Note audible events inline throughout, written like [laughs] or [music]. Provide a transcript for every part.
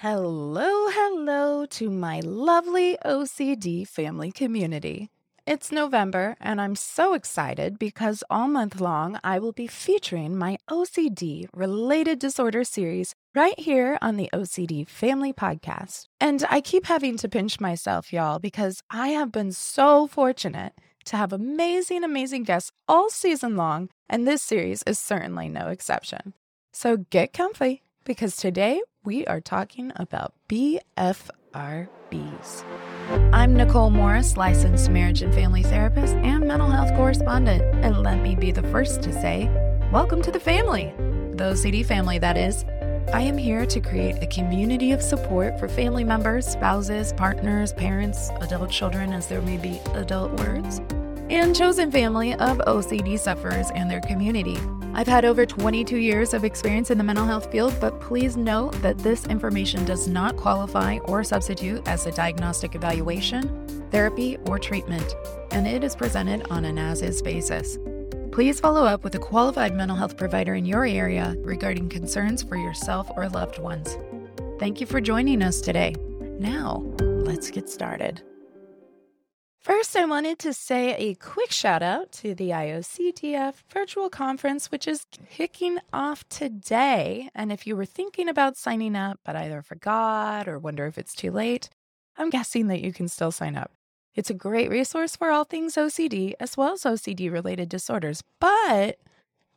Hello, hello to my lovely OCD family community. It's November, and I'm so excited because all month long I will be featuring my OCD related disorder series right here on the OCD Family Podcast. And I keep having to pinch myself, y'all, because I have been so fortunate to have amazing, amazing guests all season long, and this series is certainly no exception. So get comfy because today we are talking about BFRBs. I'm Nicole Morris, licensed marriage and family therapist and mental health correspondent. And let me be the first to say, welcome to the family, the OCD family, that is. I am here to create a community of support for family members, spouses, partners, parents, adult children, as there may be adult words, and chosen family of OCD sufferers and their community. I've had over 22 years of experience in the mental health field, but please note that this information does not qualify or substitute as a diagnostic evaluation, therapy, or treatment, and it is presented on an as is basis. Please follow up with a qualified mental health provider in your area regarding concerns for yourself or loved ones. Thank you for joining us today. Now, let's get started. First, I wanted to say a quick shout out to the IOCDF virtual conference, which is kicking off today. And if you were thinking about signing up, but either forgot or wonder if it's too late, I'm guessing that you can still sign up. It's a great resource for all things OCD as well as OCD related disorders. But,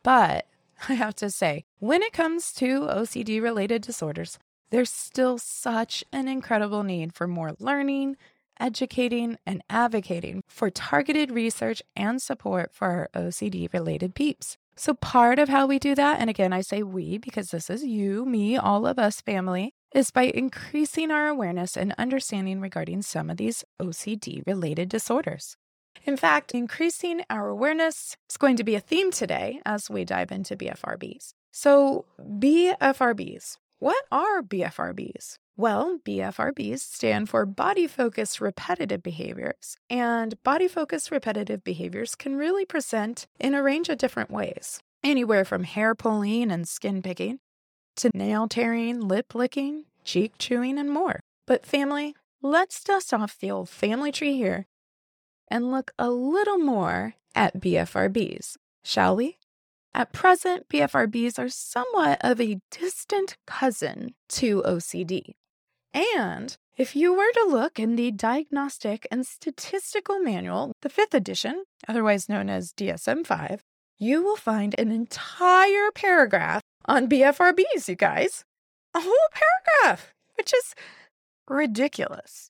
but [laughs] I have to say, when it comes to OCD related disorders, there's still such an incredible need for more learning educating, and advocating for targeted research and support for our OCD related peeps. So, part of how we do that, and again, I say we because this is you, me, all of us family, is by increasing our awareness and understanding regarding some of these OCD related disorders. In fact, increasing our awareness is going to be a theme today as we dive into BFRBs. So, BFRBs, what are BFRBs? Well, BFRBs stand for body focused repetitive behaviors, and body focused repetitive behaviors can really present in a range of different ways, anywhere from hair pulling and skin picking to nail tearing, lip licking, cheek chewing, and more. But, family, let's dust off the old family tree here and look a little more at BFRBs, shall we? At present, BFRBs are somewhat of a distant cousin to OCD. And if you were to look in the Diagnostic and Statistical Manual, the fifth edition, otherwise known as DSM 5, you will find an entire paragraph on BFRBs, you guys. A whole paragraph, which is ridiculous.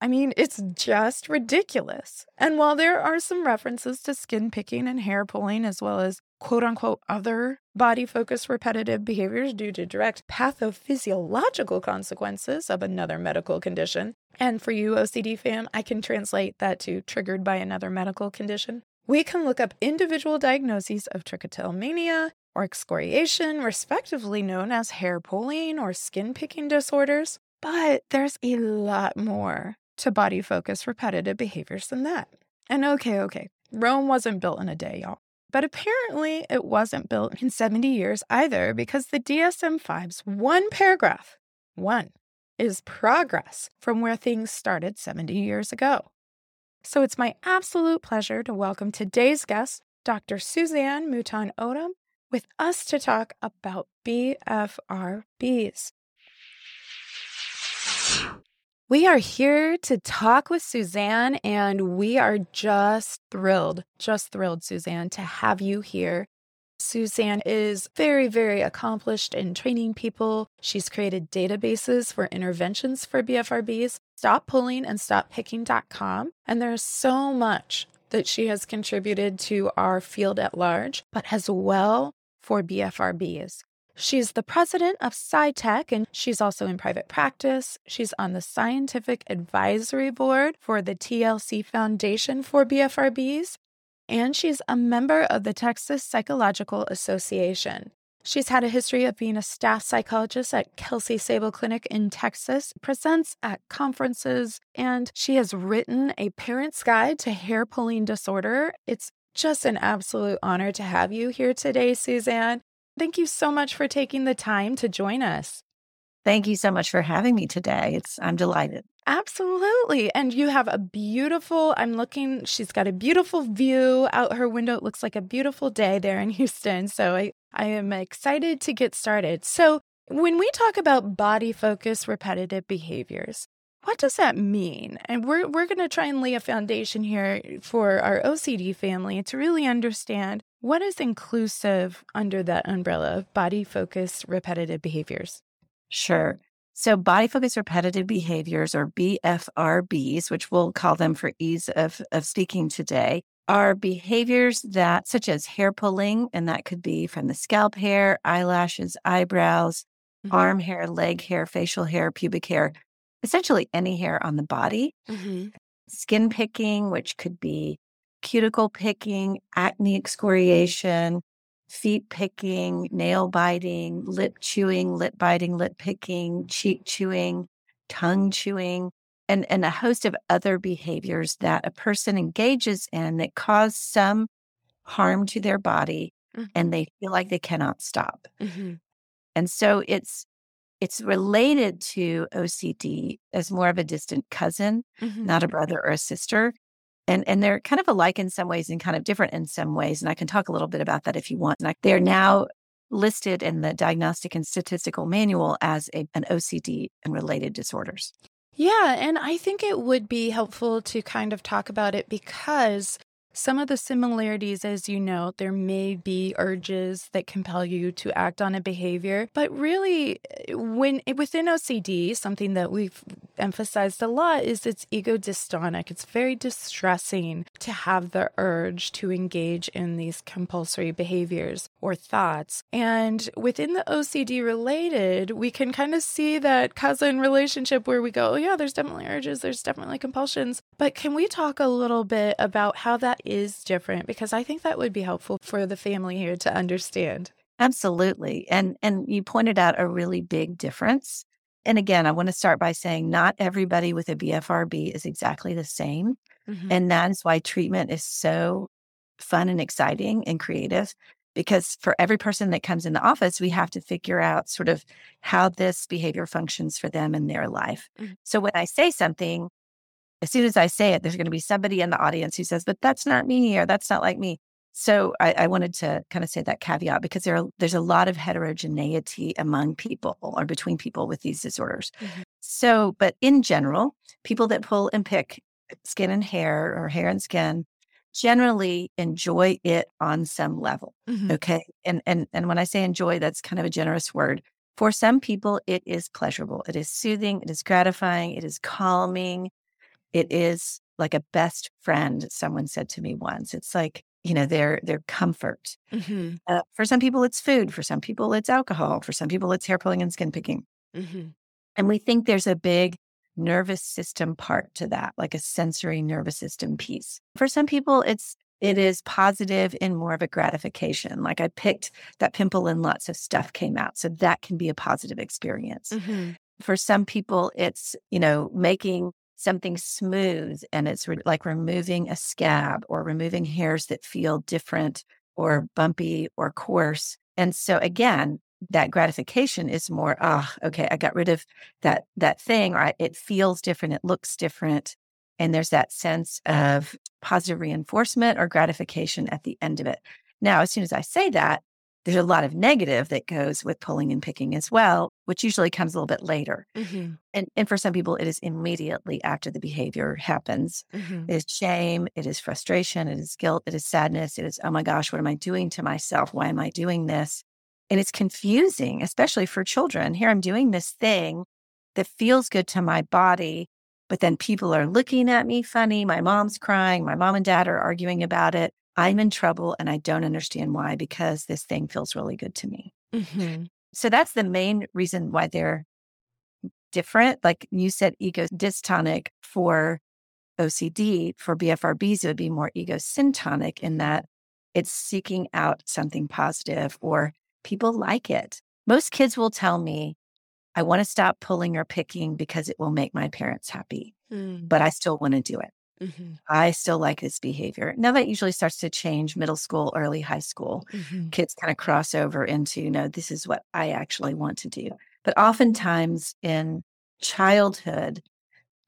I mean, it's just ridiculous. And while there are some references to skin picking and hair pulling, as well as quote unquote other body focused repetitive behaviors due to direct pathophysiological consequences of another medical condition, and for you, OCD fam, I can translate that to triggered by another medical condition. We can look up individual diagnoses of trichotillomania or excoriation, respectively known as hair pulling or skin picking disorders. But there's a lot more to body focused repetitive behaviors than that. And okay, okay, Rome wasn't built in a day, y'all. But apparently, it wasn't built in 70 years either because the DSM 5's one paragraph, one, is progress from where things started 70 years ago. So it's my absolute pleasure to welcome today's guest, Dr. Suzanne Mouton Odum, with us to talk about BFRBs. We are here to talk with Suzanne, and we are just thrilled, just thrilled, Suzanne, to have you here. Suzanne is very, very accomplished in training people. She's created databases for interventions for BFRBs, stoppulling and stoppicking.com. And there's so much that she has contributed to our field at large, but as well for BFRBs. She's the president of PsychTech and she's also in private practice. She's on the scientific advisory board for the TLC Foundation for BFRBs, and she's a member of the Texas Psychological Association. She's had a history of being a staff psychologist at Kelsey Seybold Clinic in Texas, presents at conferences, and she has written a parent's guide to hair pulling disorder. It's just an absolute honor to have you here today, Suzanne. Thank you so much for taking the time to join us. Thank you so much for having me today. It's I'm delighted. Absolutely. And you have a beautiful, I'm looking, she's got a beautiful view out her window. It looks like a beautiful day there in Houston. So I, I am excited to get started. So when we talk about body focused repetitive behaviors, what does that mean? And we're, we're going to try and lay a foundation here for our OCD family to really understand what is inclusive under that umbrella of body focused repetitive behaviors. Sure. So, body focused repetitive behaviors, or BFRBs, which we'll call them for ease of, of speaking today, are behaviors that, such as hair pulling, and that could be from the scalp hair, eyelashes, eyebrows, mm-hmm. arm hair, leg hair, facial hair, pubic hair, essentially any hair on the body. Mm-hmm. Skin picking, which could be cuticle picking, acne excoriation, feet picking, nail biting, lip chewing, lip biting, lip picking, cheek chewing, tongue chewing, and, and a host of other behaviors that a person engages in that cause some harm to their body mm-hmm. and they feel like they cannot stop. Mm-hmm. And so it's it's related to OCD as more of a distant cousin, mm-hmm. not a brother or a sister and and they're kind of alike in some ways and kind of different in some ways and i can talk a little bit about that if you want I, they're now listed in the diagnostic and statistical manual as a, an ocd and related disorders. Yeah and i think it would be helpful to kind of talk about it because some of the similarities, as you know, there may be urges that compel you to act on a behavior, but really, eh, when eh, within OCD, something that we've emphasized a lot is it's ego dystonic. It's very distressing to have the urge to engage in these compulsory behaviors or thoughts. And within the OCD related, we can kind of see that cousin relationship where we go, oh, yeah, there's definitely urges, there's definitely compulsions. But can we talk a little bit about how that is different because I think that would be helpful for the family here to understand. Absolutely. And and you pointed out a really big difference. And again, I want to start by saying not everybody with a BFRB is exactly the same. Mm-hmm. And that's why treatment is so fun and exciting and creative because for every person that comes in the office, we have to figure out sort of how this behavior functions for them in their life. Mm-hmm. So when I say something, as soon as I say it, there's going to be somebody in the audience who says, but that's not me or that's not like me. So I, I wanted to kind of say that caveat because there are, there's a lot of heterogeneity among people or between people with these disorders. Mm-hmm. So, but in general, people that pull and pick skin and hair or hair and skin generally enjoy it on some level. Mm-hmm. Okay. And and and when I say enjoy, that's kind of a generous word. For some people, it is pleasurable. It is soothing. It is gratifying. It is calming it is like a best friend someone said to me once it's like you know their their comfort mm-hmm. uh, for some people it's food for some people it's alcohol for some people it's hair pulling and skin picking mm-hmm. and we think there's a big nervous system part to that like a sensory nervous system piece for some people it's it is positive in more of a gratification like i picked that pimple and lots of stuff came out so that can be a positive experience mm-hmm. for some people it's you know making something smooth and it's re- like removing a scab or removing hairs that feel different or bumpy or coarse. And so again, that gratification is more, ah, oh, okay, I got rid of that that thing, or I, it feels different, it looks different. And there's that sense of positive reinforcement or gratification at the end of it. Now, as soon as I say that, there's a lot of negative that goes with pulling and picking as well, which usually comes a little bit later. Mm-hmm. And, and for some people, it is immediately after the behavior happens. Mm-hmm. It is shame, it is frustration, it is guilt, it is sadness, it is, oh my gosh, what am I doing to myself? Why am I doing this? And it's confusing, especially for children. Here I'm doing this thing that feels good to my body, but then people are looking at me funny. My mom's crying. My mom and dad are arguing about it. I'm in trouble and I don't understand why because this thing feels really good to me. Mm-hmm. So that's the main reason why they're different. Like you said, ego dystonic for OCD. For BFRBs, it would be more ego syntonic in that it's seeking out something positive or people like it. Most kids will tell me, I want to stop pulling or picking because it will make my parents happy, mm. but I still want to do it. Mm-hmm. I still like this behavior. Now that usually starts to change middle school, early high school. Mm-hmm. Kids kind of cross over into, you know, this is what I actually want to do. But oftentimes in childhood,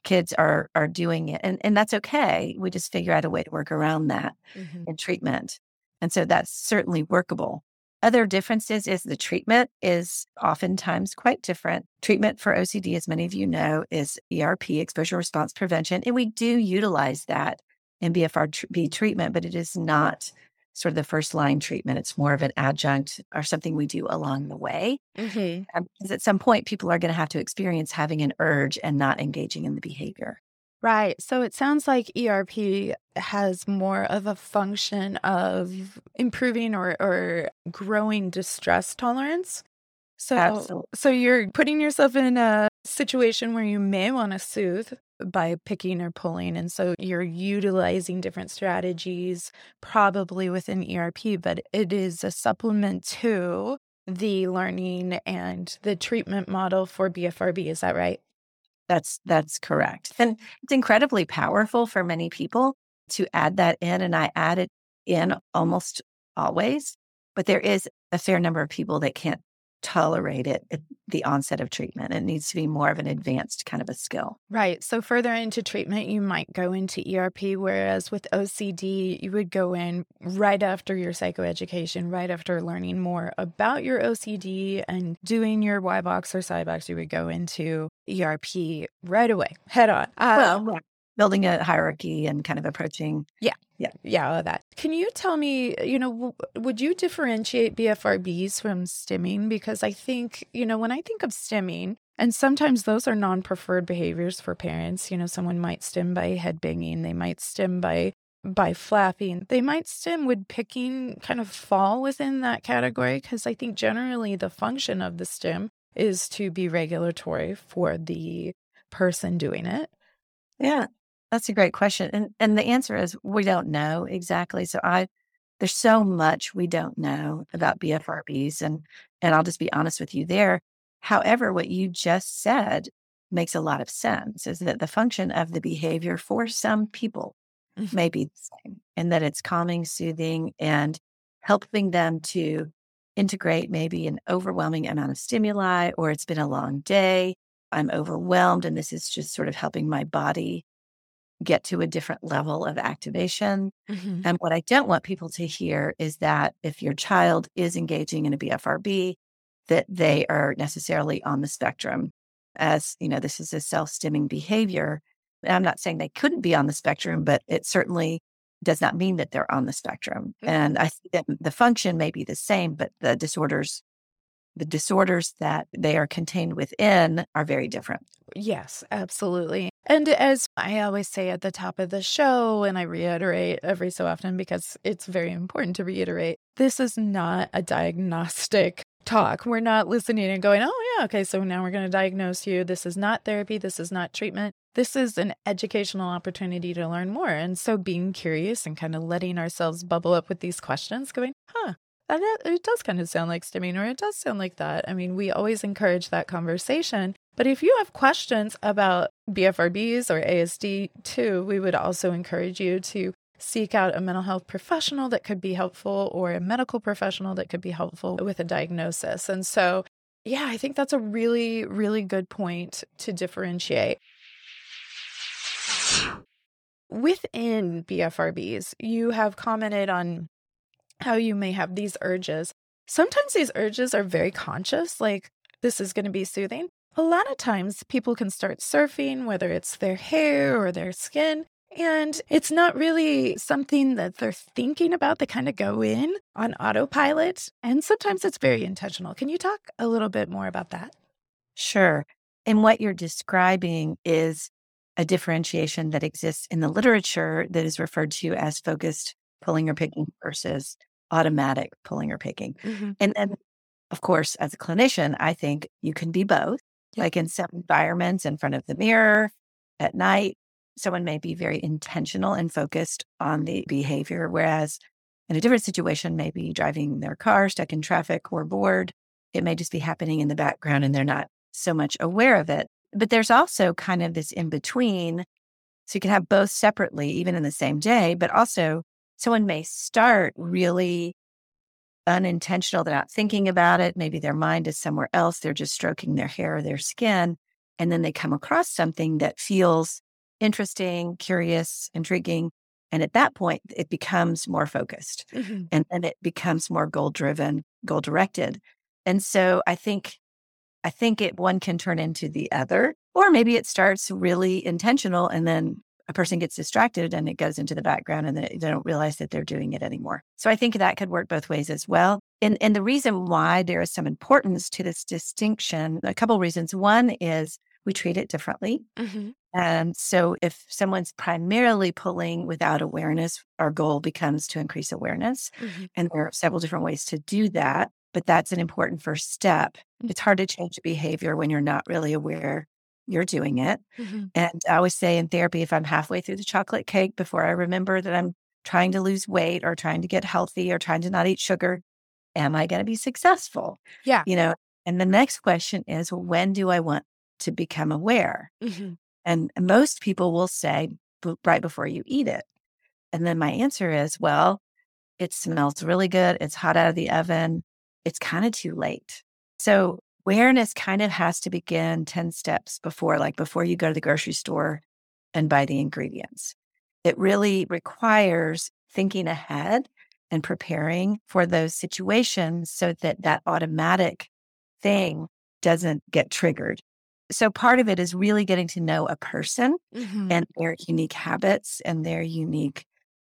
kids are are doing it and, and that's okay. We just figure out a way to work around that mm-hmm. in treatment. And so that's certainly workable. Other differences is the treatment is oftentimes quite different. Treatment for OCD, as many of you know, is ERP, exposure response prevention. And we do utilize that in BFRB treatment, but it is not sort of the first line treatment. It's more of an adjunct or something we do along the way. Mm-hmm. Um, because at some point, people are going to have to experience having an urge and not engaging in the behavior. Right. So it sounds like ERP has more of a function of improving or, or growing distress tolerance. So, Absolutely. so you're putting yourself in a situation where you may want to soothe by picking or pulling. And so you're utilizing different strategies, probably within ERP, but it is a supplement to the learning and the treatment model for BFRB. Is that right? That's that's correct. And it's incredibly powerful for many people to add that in and I add it in almost always, but there is a fair number of people that can't tolerate it at the onset of treatment. It needs to be more of an advanced kind of a skill. Right. So further into treatment, you might go into ERP, whereas with OCD, you would go in right after your psychoeducation, right after learning more about your OCD and doing your Y-BOCS or CY-BOCS, you would go into ERP right away, head on. Uh, well, building a hierarchy and kind of approaching. Yeah. Yeah. Yeah. All that. Can you tell me, you know, w- would you differentiate BFRBs from stimming? Because I think, you know, when I think of stimming, and sometimes those are non preferred behaviors for parents. You know, someone might stim by head banging, they might stim by by flapping. They might stim would picking kind of fall within that category because I think generally the function of the stim is to be regulatory for the person doing it. Yeah. That's a great question. And and the answer is we don't know exactly. So I there's so much we don't know about BFRBs and and I'll just be honest with you there. However, what you just said makes a lot of sense is that the function of the behavior for some people mm-hmm. may be the same and that it's calming, soothing, and helping them to integrate maybe an overwhelming amount of stimuli or it's been a long day. I'm overwhelmed and this is just sort of helping my body get to a different level of activation. Mm-hmm. And what I don't want people to hear is that if your child is engaging in a BFRB, that they are necessarily on the spectrum. As you know, this is a self-stimming behavior. And I'm not saying they couldn't be on the spectrum, but it certainly does not mean that they're on the spectrum. Mm-hmm. And I think that the function may be the same, but the disorders the disorders that they are contained within are very different. Yes, absolutely. And as I always say at the top of the show, and I reiterate every so often because it's very important to reiterate, this is not a diagnostic [laughs] talk. We're not listening and going, oh, yeah, okay, so now we're going to diagnose you. This is not therapy. This is not treatment. This is an educational opportunity to learn more. And so being curious and kind of letting ourselves bubble up with these questions, going, huh, and it, it does kind of sound like stimming or it does sound like that. I mean, we always encourage that conversation. But if you have questions about BFRBs or ASD too, we would also encourage you to seek out a mental health professional that could be helpful or a medical professional that could be helpful with a diagnosis. And so, yeah, I think that's a really, really good point to differentiate. Within BFRBs, you have commented on how you may have these urges. Sometimes these urges are very conscious, like this is going to be soothing. A lot of times people can start surfing, whether it's their hair or their skin, and it's not really something that they're thinking about. They kind of go in on autopilot, and sometimes it's very intentional. Can you talk a little bit more about that? Sure. And what you're describing is a differentiation that exists in the literature that is referred to as focused pulling or picking versus automatic pulling or picking. Mm-hmm. And then, of course, as a clinician, I think you can be both. Yep. Like in some environments, in front of the mirror at night, someone may be very intentional and focused on the behavior, whereas in a different situation, maybe driving their car, stuck in traffic, or bored, it may just be happening in the background and they're not so much aware of it. But there's also kind of this in between. So you can have both separately, even in the same day, but also someone may start really unintentional. They're not thinking about it. Maybe their mind is somewhere else. They're just stroking their hair or their skin. And then they come across something that feels interesting, curious, intriguing. And at that point, it becomes more focused mm-hmm. and then it becomes more goal driven, goal directed. And so I think, I think it one can turn into the other, or maybe it starts really intentional and then a person gets distracted and it goes into the background and they don't realize that they're doing it anymore. So I think that could work both ways as well. And, and the reason why there is some importance to this distinction, a couple reasons. One is we treat it differently. Mm-hmm. And so if someone's primarily pulling without awareness, our goal becomes to increase awareness. Mm-hmm. And there are several different ways to do that, but that's an important first step. Mm-hmm. It's hard to change behavior when you're not really aware you're doing it. Mm-hmm. And I always say in therapy, if I'm halfway through the chocolate cake before I remember that I'm trying to lose weight or trying to get healthy or trying to not eat sugar, am I going to be successful? Yeah. You know, and the next question is, well, when do I want to become aware? Mm-hmm. And most people will say right before you eat it. And then my answer is, well, it smells really good. It's hot out of the oven. It's kind of too late. So awareness kind of has to begin 10 steps before, like before you go to the grocery store and buy the ingredients. It really requires thinking ahead and preparing for those situations so that that automatic thing doesn't get triggered. So part of it is really getting to know a person mm-hmm. and their unique habits and their unique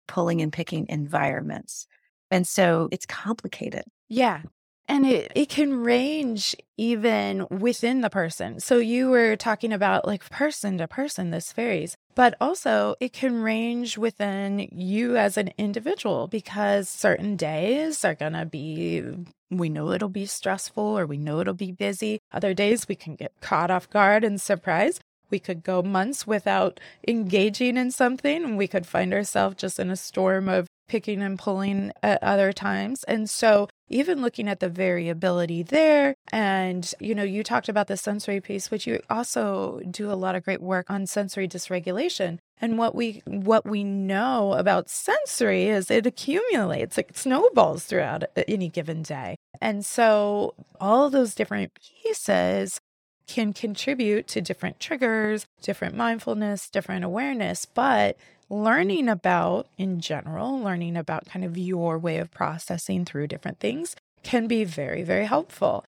pulling and picking environments. And so it's complicated. Yeah. And it, it can range even within the person. So you were talking about like person to person, this varies, but also it can range within you as an individual because certain days are going to be, we know it'll be stressful or we know it'll be busy. Other days we can get caught off guard and surprised. We could go months without engaging in something and we could find ourselves just in a storm of picking and pulling at other times. And so even looking at the variability there and you know you talked about the sensory piece which you also do a lot of great work on sensory dysregulation. And what we what we know about sensory is it accumulates like snowballs throughout any given day. And so all those different pieces can contribute to different triggers different mindfulness different awareness. But learning about, in general, learning about kind of your way of processing through different things can be very, very helpful.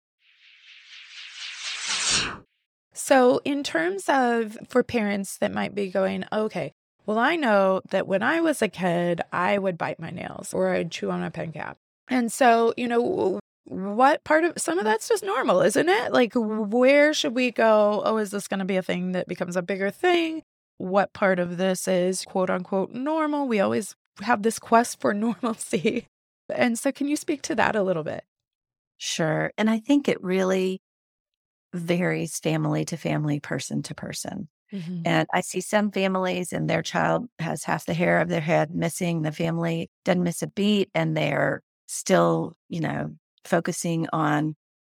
So, in terms of for parents that might be going, okay, well, I know that when I was a kid, I would bite my nails or I'd chew on a pen cap. And so, you know, what part of some of that's just normal, isn't it? Like, where should we go? Oh, is this going to be a thing that becomes a bigger thing? What part of this is quote unquote normal. We always have this quest for [laughs] normalcy. And so, can you speak to that a little bit? Sure. And I think it really varies family to family, person to person. Mm-hmm. And I see some families and their child has half the hair of their head missing. The family doesn't miss a beat and they're still, you know, focusing on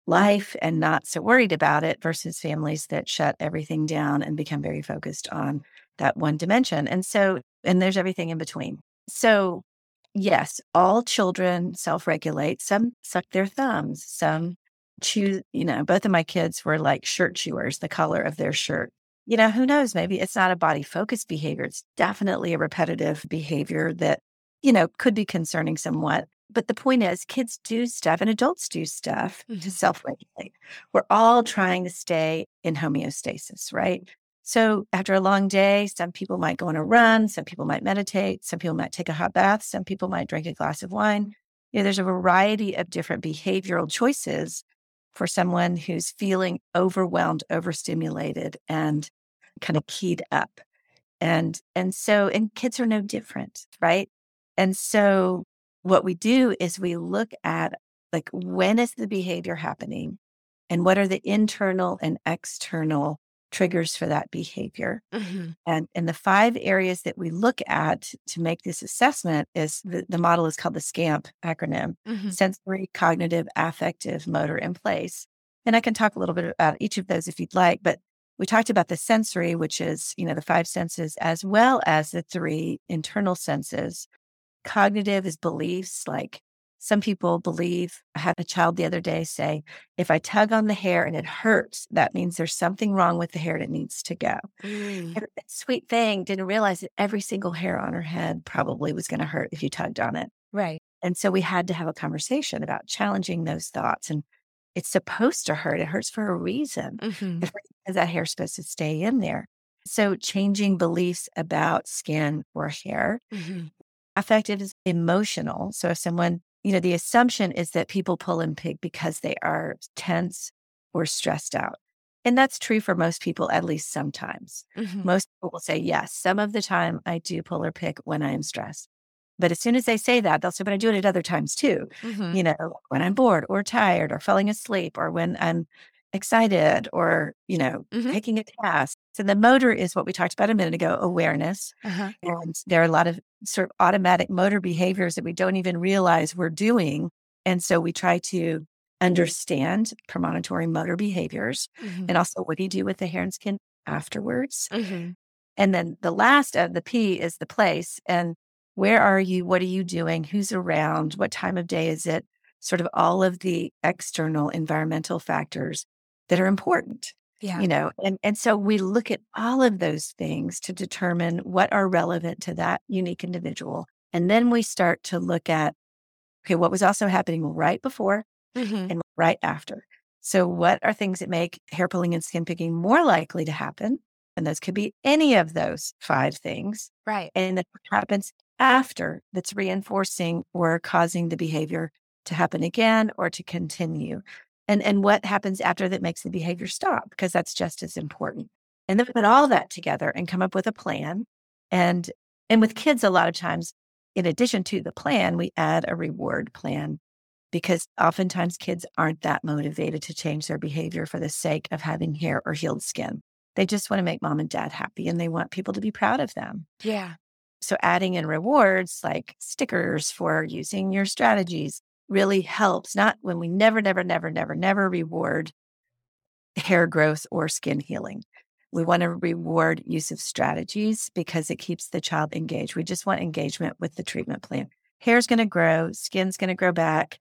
life and not so worried about it versus families that shut everything down and become very focused on that one dimension. And so, and there's everything in between. So, yes, all children self regulate. Some suck their thumbs, some chew, you know, both of my kids were like shirt chewers, the color of their shirt. You know, who knows? Maybe it's not a body focused behavior. It's definitely a repetitive behavior that, you know, could be concerning somewhat but the point is, kids do stuff and adults do stuff mm-hmm. to self regulate. We're all trying to stay in homeostasis, right? So after a long day, some people might go on a run, some people might meditate, some people might take a hot bath, some people might drink a glass of wine. You know, there's a variety of different behavioral choices for someone who's feeling overwhelmed, overstimulated, and kind of keyed up. And and so and kids are no different, right? And so what we do is we look at like when is the behavior happening and what are the internal and external triggers for that behavior mm-hmm. and and the five areas that we look at to make this assessment is the, the model is called the SCAMP acronym mm-hmm. sensory cognitive affective motor and place and i can talk a little bit about each of those if you'd like but we talked about the sensory which is you know the five senses as well as the three internal senses Cognitive is beliefs like Some people believe, I had a child the other day say, if I tug on the hair and it hurts, that means there's something wrong with the hair and it needs to go. Mm. sweet thing didn't realize that every single hair on her head probably was going to hurt if you tugged on it. Right. And so we had to have a conversation about challenging those thoughts. And it's supposed to hurt. It hurts for a reason. Mm-hmm. Because that hair's supposed to stay in there. So changing beliefs about skin or hair. Mm-hmm. Affective is emotional. So if someone you know, the assumption is that people pull and pick because they are tense or stressed out. And that's true for most people, at least sometimes. Mm-hmm. Most people will say, yes, some of the time I do pull or pick when I am stressed. But as soon as they say that, they'll say, but I do it at other times too. Mm-hmm. You know, when I'm bored or tired or falling asleep or when I'm excited or, you know, mm-hmm. taking a task. So the motor is what we talked about a minute ago awareness. Uh-huh. And there are a lot of sort of automatic motor behaviors that we don't even realize we're doing. And so we try to understand premonitory motor behaviors mm-hmm. and also what do you do with the hair and skin afterwards. Mm-hmm. And then the last of the P is the place. And where are you? What are you doing? Who's around? What time of day is it? Sort of all of the external environmental factors that are important. Yeah. You know, and, and so we look at all of those things to determine what are relevant to that unique individual. And then we start to look at, okay, what was also happening right before mm-hmm. and right after. So, what are things that make hair pulling and skin picking more likely to happen? And those could be any of those five things. Right. And that happens after that's reinforcing or causing the behavior to happen again or to continue and and what happens after that makes the behavior stop because that's just as important. And then put all that together and come up with a plan and and with kids a lot of times in addition to the plan we add a reward plan because oftentimes kids aren't that motivated to change their behavior for the sake of having hair or healed skin. They just want to make mom and dad happy and they want people to be proud of them. Yeah. So adding in rewards like stickers for using your strategies really helps. Not when we never, never, never, never, never reward hair growth or skin healing. We want to reward use of strategies because it keeps the child engaged. We just want engagement with the treatment plan. Hair's going to grow, skin's going to grow back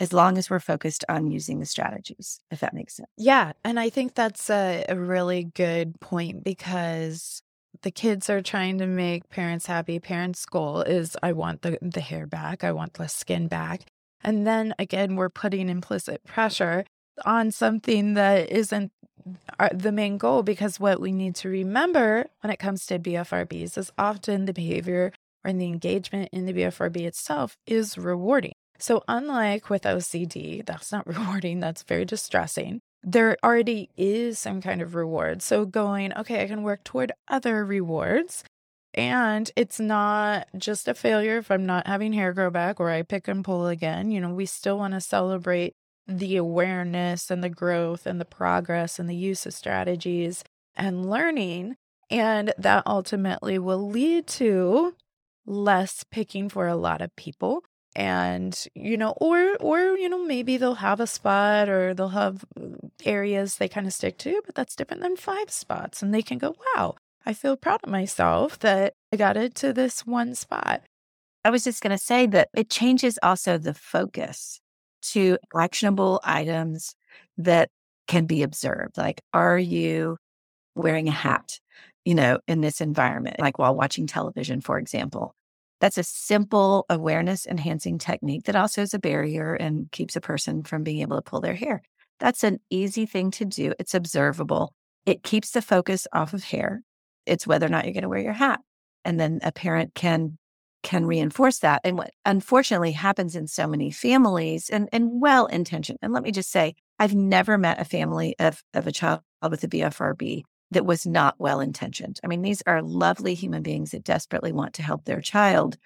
as long as we're focused on using the strategies, if that makes sense. Yeah. And I think that's a, a really good point because the kids are trying to make parents happy. Parents' goal is I want the, the hair back, I want the skin back. And then again, we're putting implicit pressure on something that isn't the main goal because what we need to remember when it comes to BFRBs is often the behavior or the engagement in the BFRB itself is rewarding. So, unlike with OCD, that's not [laughs] rewarding, that's very distressing. There already is some kind of reward. So, going, okay, I can work toward other rewards and it's not just a failure if I'm not having hair grow back or I pick and pull again. You know, we still want to celebrate the awareness and the growth and the progress and the use of strategies and learning. And that ultimately will lead to less picking for a lot of people and you know or or you know maybe they'll have a spot or they'll have uh, areas they kind of stick to but that's different than five spots and they can go wow I feel proud of myself that I got it to this one spot. I was just going to say that it changes also the focus to actionable items that can be observed. Like, are you wearing a hat, you know, in this environment, like while watching television, for example? That's a simple awareness enhancing technique that also is a barrier and keeps a person from being able to pull their hair. That's an easy thing to do. It's observable. It keeps the focus off of hair. It's whether or not you're going to wear your hat. And then a parent can can reinforce that. And what unfortunately happens in so many families and, and well intentioned. And let me just say, I've never met a family of, of a child with a BFRB that was not well intentioned. I mean, these are lovely human beings that desperately want to help their child,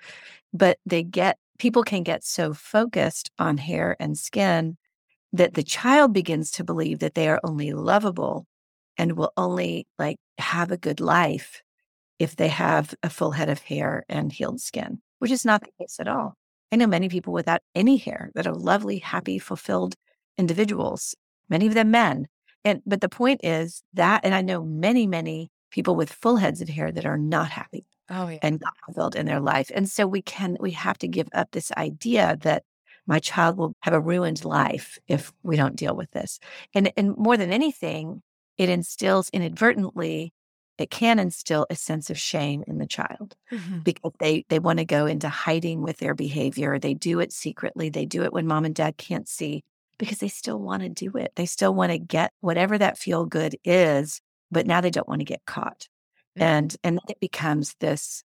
but they get people can get so focused on hair and skin that the child begins to believe that they are only lovable and will only like have a good life if they have a full head of hair and healed skin, which is not the case at all. I know many people without any hair that are lovely, happy, fulfilled individuals, many of them men. And but the point is that, and I know many, many people with full heads of hair that are not happy oh, yeah. and not fulfilled in their life. And so we can we have to give up this idea that my child will have a ruined life if we don't deal with this. And, and more than anything, it instills inadvertently, it can instill a sense of shame in the child mm-hmm. because they, they want to go into hiding with their behavior. They do it secretly. They do it when mom and dad can't see because they still want to do it. They still want to get whatever that feel good is, but now they don't want to get caught. Mm-hmm. And and it becomes this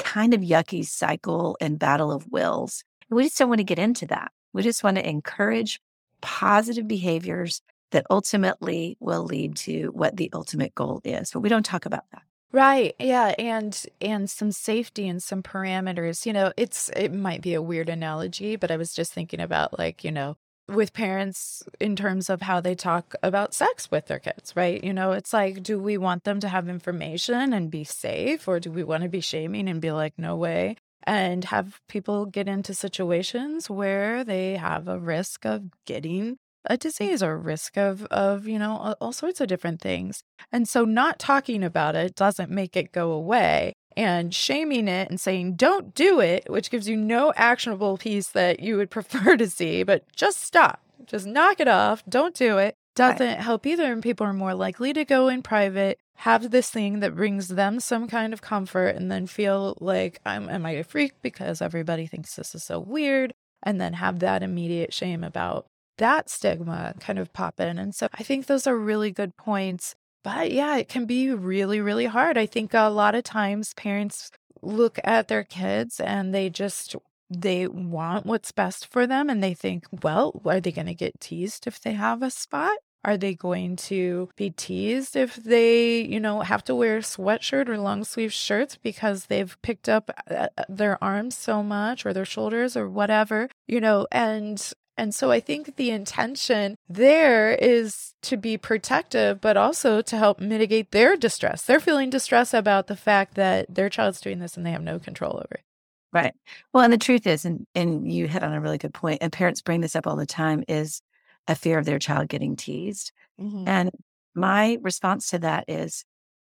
kind of yucky cycle and battle of wills. We just don't want to get into that. We just want to encourage positive behaviors that ultimately will lead to what the ultimate goal is. But we don't talk about that. Right. Yeah, and and some safety and some parameters. You know, it's it might be a weird analogy, but I was just thinking about like, you know, with parents in terms of how they talk about sex with their kids, right? You know, it's like, do we want them to have information and be safe, or do we want to be shaming and be like, no way? And have people get into situations where they have a risk of getting a disease or risk of of you know all sorts of different things. And so not talking about it doesn't make it go away. And shaming it and saying don't do it which gives you no actionable piece that you would [laughs] prefer to see but just stop. Just knock it off. Don't do it. Doesn't right. help either and people are more likely to go in private have this thing that brings them some kind of comfort and then feel like I'm am I a freak because everybody thinks this is so weird? and then have that immediate shame about that stigma kind of pop in. And so I think those are really good points. But yeah, it can be really, really hard. I think a lot of times parents look at their kids and they just they want what's best for them and they think, well, are they going to get teased if they have a spot? Are they going to be teased if they, you know, have to wear a sweatshirt or long sleeve shirts because they've picked up uh, uh, their arms so much or their shoulders or whatever, you know? And and so I think the intention there is to be protective, but also to help mitigate their distress. They're feeling distress about the fact that their child's doing this and they have no control over it. Right. Well, and the truth is, and, and you hit on a really good point, and parents bring this up all the time, is a fear of their child getting teased. Mm-hmm. And my response to that is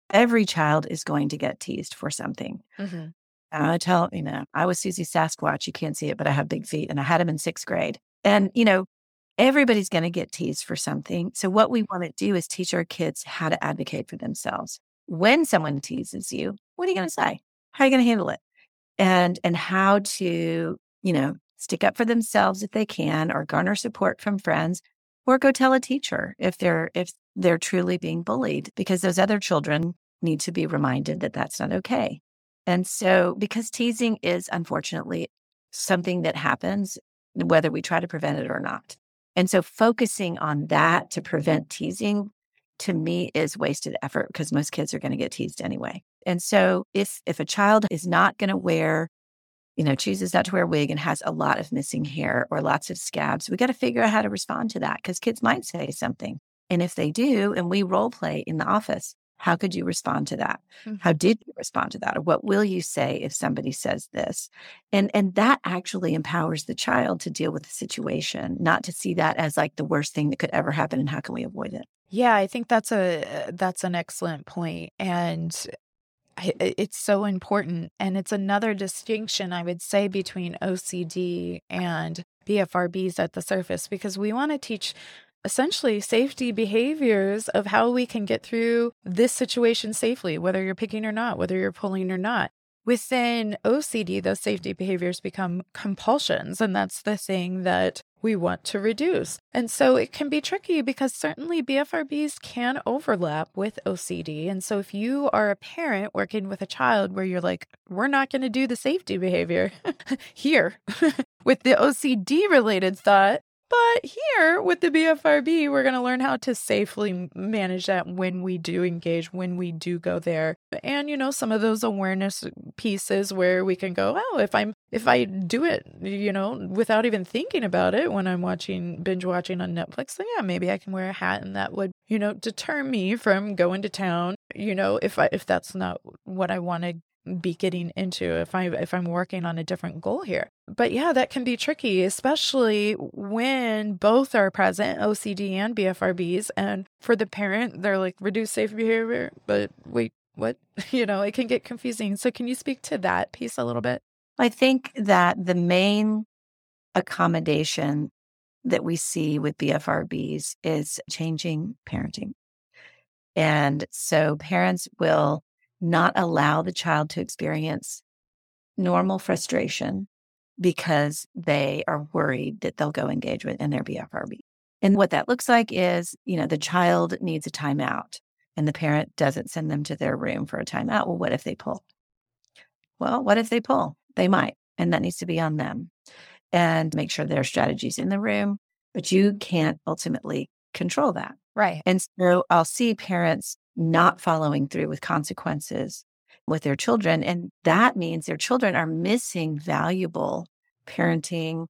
every child is going to get teased for something. Mm-hmm. I tell, you know, I was Susie Sasquatch. You can't see it, but I have big feet and I had them in sixth grade. And, you know, everybody's going to get teased for something. So, what we want to do is teach our kids how to advocate for themselves. When someone teases you, what are you going to say? How are you going to handle it? And, and how to, you know, stick up for themselves if they can, or garner support from friends, or go tell a teacher if they're, if they're truly being bullied, because those other children need to be reminded that that's not okay. And so, because teasing is unfortunately something that happens whether we try to prevent it or not. And so focusing on that to prevent teasing to me is wasted effort because most kids are going to get teased anyway. And so if if a child is not going to wear, you know, chooses not to wear a wig and has a lot of missing hair or lots of scabs, we got to figure out how to respond to that because kids might say something. And if they do, and we role play in the office, how could you respond to that? Mm-hmm. How did you respond to that? Or what will you say if somebody says this? And and that actually empowers the child to deal with the situation, not to see that as like the worst thing that could ever happen and how can we avoid it? Yeah, I think that's a that's an excellent point and I, it's so important and it's another distinction I would say between OCD and BFRBs at the surface because we want to teach essentially safety behaviors of how we can get through this situation safely, whether you're picking or not, whether you're pulling or not. Within OCD, those safety behaviors become compulsions, and that's the thing that we want to reduce. And so it can be tricky because certainly BFRBs can overlap with OCD. And so if you are a parent working with a child where you're like, we're not going to do the safety behavior [laughs] here [laughs] with the OCD related thought, but here with the BFRB, we're going to learn how to safely manage that when we do engage, when we do go there. And, you know, some of those awareness pieces where we can go, oh, if I'm, if I do it, you know, without even thinking about it when I'm watching, binge watching on Netflix, then yeah, maybe I can wear a hat and that would, you know, deter me from going to town, you know, if I, if that's not what I want to be getting into if I if I'm working on a different goal here. But yeah, that can be tricky, especially when both are present, OCD and BFRBs. And for the parent, they're like reduce safe behavior, but wait, what? [laughs] You know, it can get confusing. So can you speak to that piece a little bit? I think that the main accommodation that we see with BFRBs is changing parenting. And so parents will not allow the child to experience normal frustration because they are worried that they'll go engage with in their BFRB. And what that looks like is, you know, the child needs a timeout and the parent doesn't send them to their room for a timeout. Well, what if they pull? Well, what if they pull? They might, and that needs to be on them. And make sure there are strategies in the room, but you can't ultimately control that. Right. And so I'll see parents not following through with consequences with their children. And that means their children are missing valuable parenting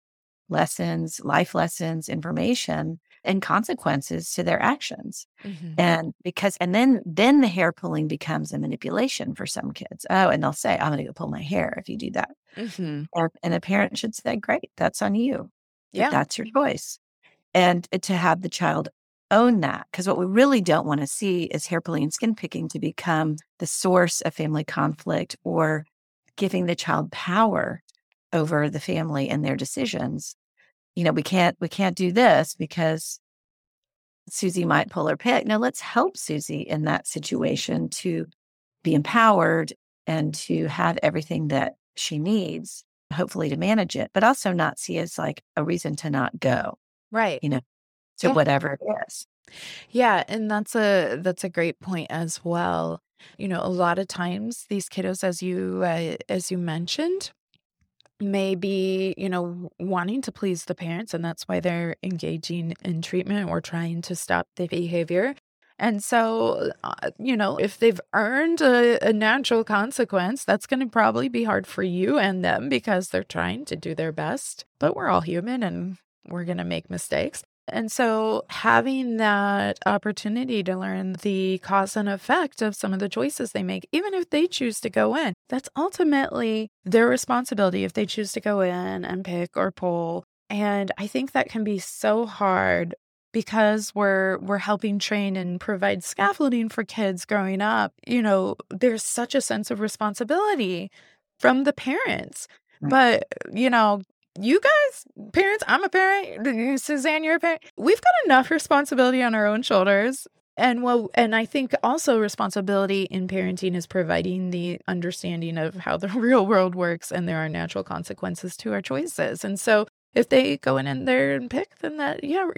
lessons, life lessons, information and consequences to their actions. Mm-hmm. And because, and then, then the hair pulling becomes a manipulation for some kids. Oh, and they'll say, I'm going to go pull my hair if you do that. Mm-hmm. And, and a parent should say, great, that's on you. Yeah. That's your choice. And to have the child own that because what we really don't want to see is hair pulling and skin picking to become the source of family conflict or giving the child power over the family and their decisions. You know we can't we can't do this because susie might pull her pick no let's help susie in that situation to be empowered and to have everything that she needs hopefully to manage it but also not see as like a reason to not go right. you know to yeah. whatever it is. Yeah, and that's a that's a great point as well. You know, a lot of times these kiddos as you uh, as you mentioned may be, you know, wanting to please the parents and that's why they're engaging in treatment or trying to stop the behavior. And so, uh, you know, if they've earned a, a natural consequence, that's going to probably be hard for you and them because they're trying to do their best. But we're all human and we're going to make mistakes. And so, having that opportunity to learn the cause and effect of some of the choices they make, even if they choose to go in, that's ultimately their responsibility if they choose to go in and pick or pull. And I think that can be so hard because we're we're helping train and provide scaffolding for kids growing up. You know, there's such a sense of responsibility from the parents. But, you know, you guys, parents, I'm a parent, Suzanne, you're a parent. We've got enough responsibility on our own shoulders. And well, and I think also responsibility in parenting is providing the understanding of how the [laughs] real world works and there are natural consequences to our choices. And so if they go in and there and pick, then that, yeah,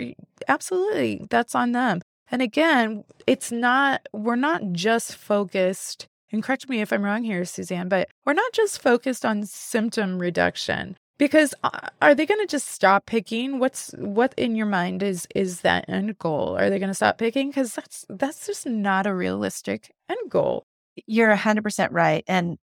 absolutely, that's on them. And again, it's not, we're not just focused, and correct me if I'm wrong here, Suzanne, but we're not just focused on symptom reduction because uh, are they going to just stop picking? What's what in your mind is is that end goal? Are they going to stop picking? Because that's that's just not a realistic end goal. You're 100% right and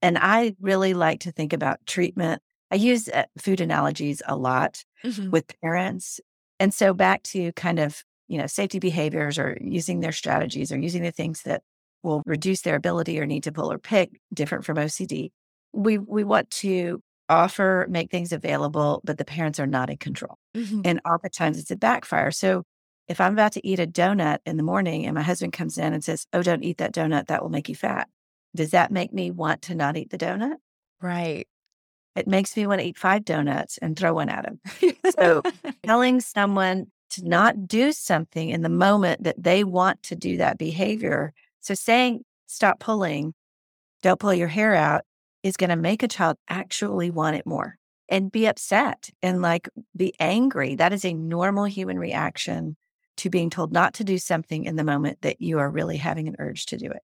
and i really like to think about treatment. I use uh, food analogies a lot mm-hmm. with parents and so back to kind of you know safety behaviors or using their strategies or using the things that will reduce their ability or need to pull or pick different from ocd we we want to offer, make things available, but the parents are not in control. Mm-hmm. And oftentimes it's a backfire. So if I'm about to eat a donut in the morning and my husband comes in and says, Oh, don't eat that donut, that will make you fat. Does that make me want to not eat the donut? Right. It makes me want to eat five donuts and throw one at him. so [laughs] telling someone to not do something in the moment that they want to do that behavior. So saying, stop pulling, don't pull your hair out is going to make a child actually want it more and be upset and like be angry. That is a normal human reaction to being told not to do something in the moment that you are really having an urge to do it.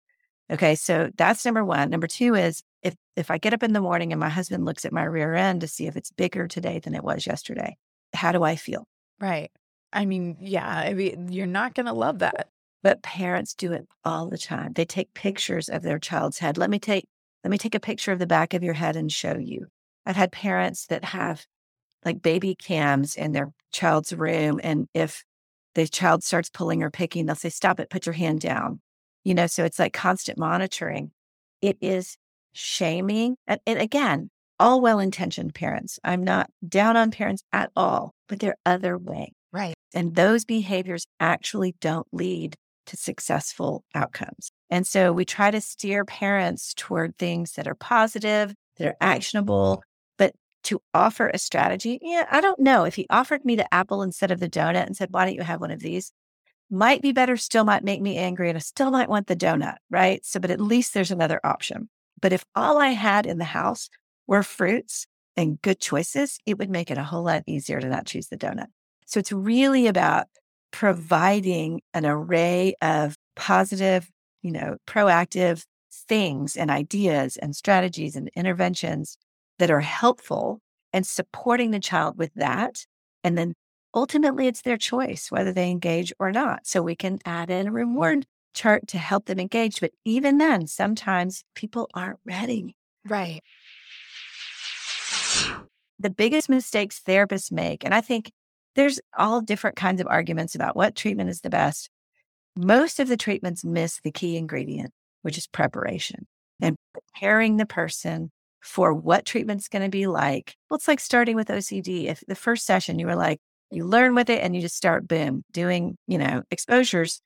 Okay, so that's number one. Number two is if if I get up in the morning and my husband looks at my rear end to see if it's bigger today than it was yesterday, how do I feel? Right. I mean, yeah, I mean, you're not going to love that. But parents do it all the time. They take pictures of their child's head. Let me take let me take a picture of the back of your head and show you. I've had parents that have like baby cams in their child's room. And if the child starts pulling or picking, they'll say, Stop it, put your hand down. You know, so it's like constant monitoring. It is shaming. And, and again, all well intentioned parents. I'm not down on parents at all, but they're other way. Right. And those behaviors actually don't lead to successful outcomes. And so we try to steer parents toward things that are positive, that are actionable. But to offer a strategy. Yeah, I don't know. If he offered me the apple instead of the donut and said, why don't you have one of these? Might be better, still might make me angry, and I still might want the donut, right? So, but at least there's another option. But if all I had in the house were fruits and good choices, it would make it a whole lot easier to not choose the donut. So it's really about providing an array of positive, you know, proactive things and ideas and strategies and interventions that are helpful and supporting the child with that. And then ultimately it's their choice whether they engage or not. So we can add in a reward chart to help them engage. But even then, sometimes people aren't ready. Right. The biggest mistakes therapists make, and I think there's all different kinds of arguments about what treatment is the best. Most of the treatments miss the key ingredient, which is preparation and preparing the person for what treatment's going to be like. Well, it's like starting with OCD. If the first session you were like, you learn with it and you just start, boom, doing, you know, exposures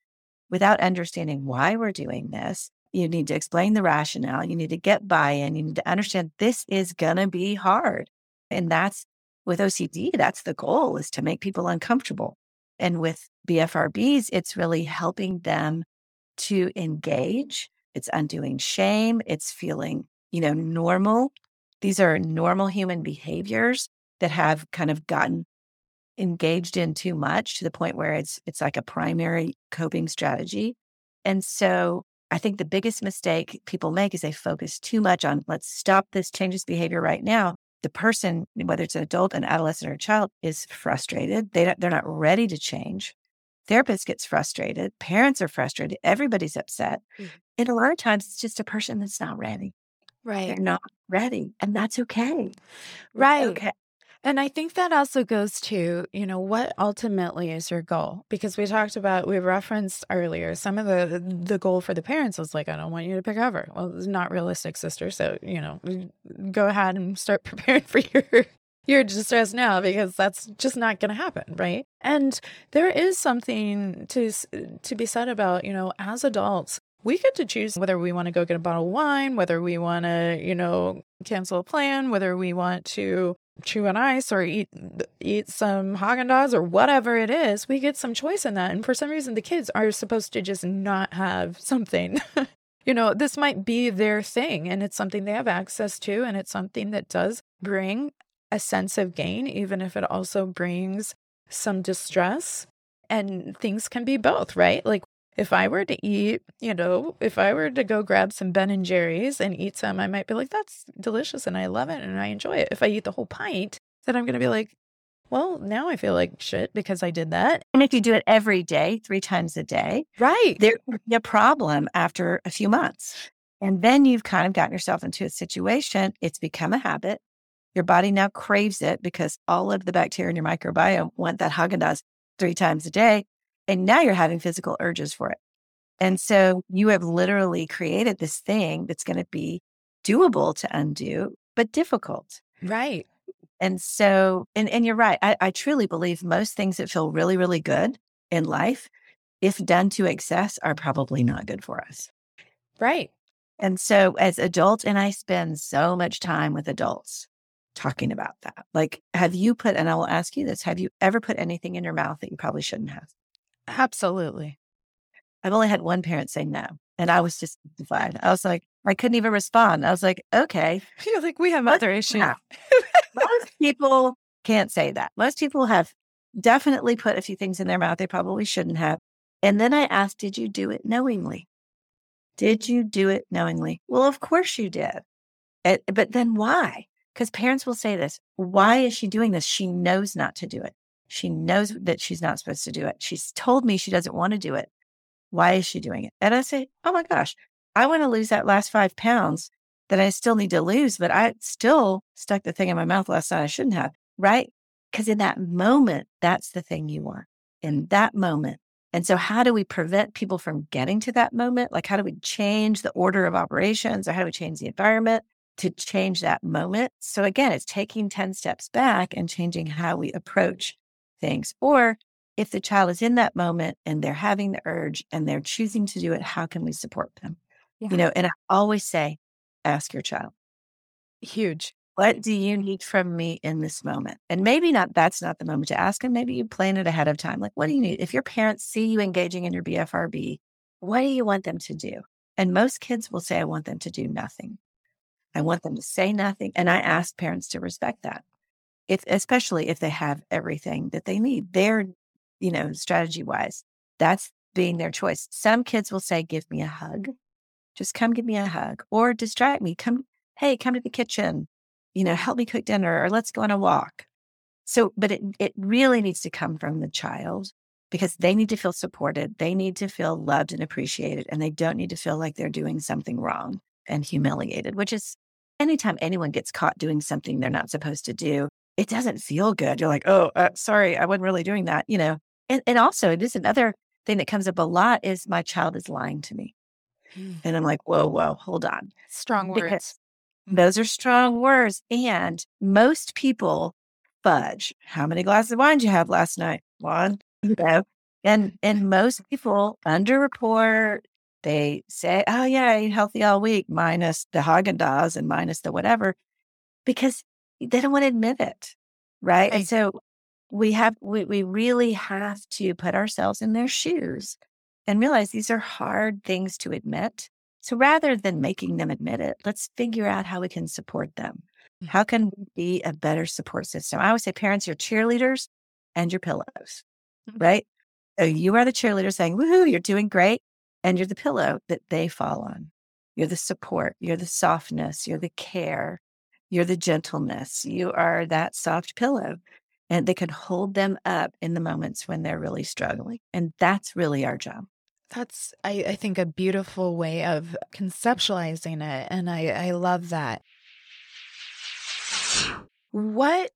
without understanding why we're doing this. You need to explain the rationale. You need to get buy in. You need to understand this is going to be hard. And that's with OCD, that's the goal is to make people uncomfortable. And with BFRBs, it's really helping them to engage. It's undoing shame. It's feeling, you know, normal. These are normal human behaviors that have kind of gotten engaged in too much to the point where it's it's like a primary coping strategy. And so I think the biggest mistake people make is they focus too much on let's stop this change this behavior right now the person, whether it's an adult, an adolescent, or a child, is frustrated. They they're not ready to change. Therapist gets frustrated. Parents are frustrated. Everybody's upset. Mm-hmm. And a lot of times, it's just a person that's not ready. Right. They're not ready, and that's okay. Right. Okay. And I think that also goes to, you know, what ultimately is your goal? Because we talked about, we referenced earlier, some of the the goal for the parents was like, I don't want you to pick over. Well, it's not realistic, sister. So, you know, mm, go ahead and start [laughs] preparing for your your distress now because that's just not going to happen, right? And there is something to to be said about, you know, as adults, we get to choose whether we want to go get a bottle of wine, whether we want to, you know, cancel a plan, whether we want to chew on ice or eat eat some Haagen Dazs or whatever it is, we get some choice in that. And for some reason, the kids are supposed to just not have something. [laughs] you know, this might be their thing, and it's something they have access to, and it's something that does bring a sense of gain, even if it also brings some distress. And things can be both, right? Like if I were to eat, you know, if I were to go grab some Ben and Jerry's and eat some, I might be like, that's delicious and I love it and I enjoy it. If I eat the whole pint, then I'm going to be like, well, now I feel like shit because I did that. And if you do it every day, three times a day, right, there will be a problem after a few months. And then you've kind of gotten yourself into a situation. It's become a habit. Your body now craves it because all of the bacteria in your microbiome want that Haagen Dazs three times a day. And now you're having physical urges for it. And so you have literally created this thing that's going to be doable to undo, but difficult. Right. And so, and, and you're right. I, I truly believe most things that feel really, really good in life, if done to excess, are probably not good for us. Right. And so, as adults, and I spend so much time with adults talking about that. Like, have you put, and I will ask you this, have you ever put anything in your mouth that you probably shouldn't have? Absolutely. I've only had one parent say no. And I was just. I was like, I couldn't even respond. I was like, okay. [laughs] You're like, we have other issues. Most [laughs] people can't say that. Most people have definitely put a few things in their mouth they probably shouldn't have. And then I asked, did you do it knowingly? Did you do it knowingly? Well, of course you did. It, but then why? Because parents will say this why is she doing this? She knows not to do it. She knows that she's not supposed to do it. She's told me she doesn't want to do it. Why is she doing it? And I say, oh my gosh, I want to lose that last five pounds that I still need to lose, but I still stuck the thing in my mouth last night I shouldn't have, right? Because in that moment, that's the thing you want in that moment. And so, how do we prevent people from getting to that moment? Like, how do we change the order of operations or how do we change the environment to change that moment? So, again, it's taking 10 steps back and changing how we approach things. Or if the child is in that moment and they're having the urge and they're choosing to do it, how can we support them? Yeah. You know, and I always say, ask your child. Huge. What do you need from me in this moment? And maybe not, that's not the moment to ask. And maybe you plan it ahead of time. Like, what do you need? If your parents see you engaging in your BFRB, what do you want them to do? And most kids will say, I want them to do nothing. I want them to say nothing. And I ask parents to respect that. If, especially if they have everything that they need, their, you know, strategy wise, that's being their choice. Some kids will say, give me a hug. Just come give me a hug or distract me. Come, hey, come to the kitchen, you know, help me cook dinner or let's go on a walk. So, but it, it really needs to come from the child because they need to feel supported. They need to feel loved and appreciated, and they don't need to feel like they're doing something wrong and humiliated, which is anytime anyone gets caught doing something they're not supposed to do, it doesn't feel good. You're like, oh, uh, sorry, I wasn't really doing that, you know. And, and also, it is another thing that comes up a lot is my child is lying to me. Mm. And I'm like, whoa, whoa, hold on. Strong words. Because those are strong words. And most people fudge. How many glasses of wine did you have last night? One you know, and and most people underreport. They say, "Oh yeah, I ate healthy all week, minus the Haagen Dazs and minus the whatever," because they don't want to admit it, right? right? And so we have we we really have to put ourselves in their shoes and realize these are hard things to admit. So rather than making them admit it, let's figure out how we can support them. Mm. How can we be a better support system? I always say, parents, your cheerleaders and your pillows. Mm-hmm. right? So you are the cheerleader saying, woohoo, you're doing great. And you're the pillow that they fall on. You're the support, you're the softness, you're the care, you're the gentleness. You are that soft pillow. And they can hold them up in the moments when they're really struggling. And that's really our job. That's, I, I think, a beautiful way of conceptualizing it. And I, I love that. What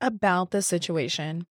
about the situation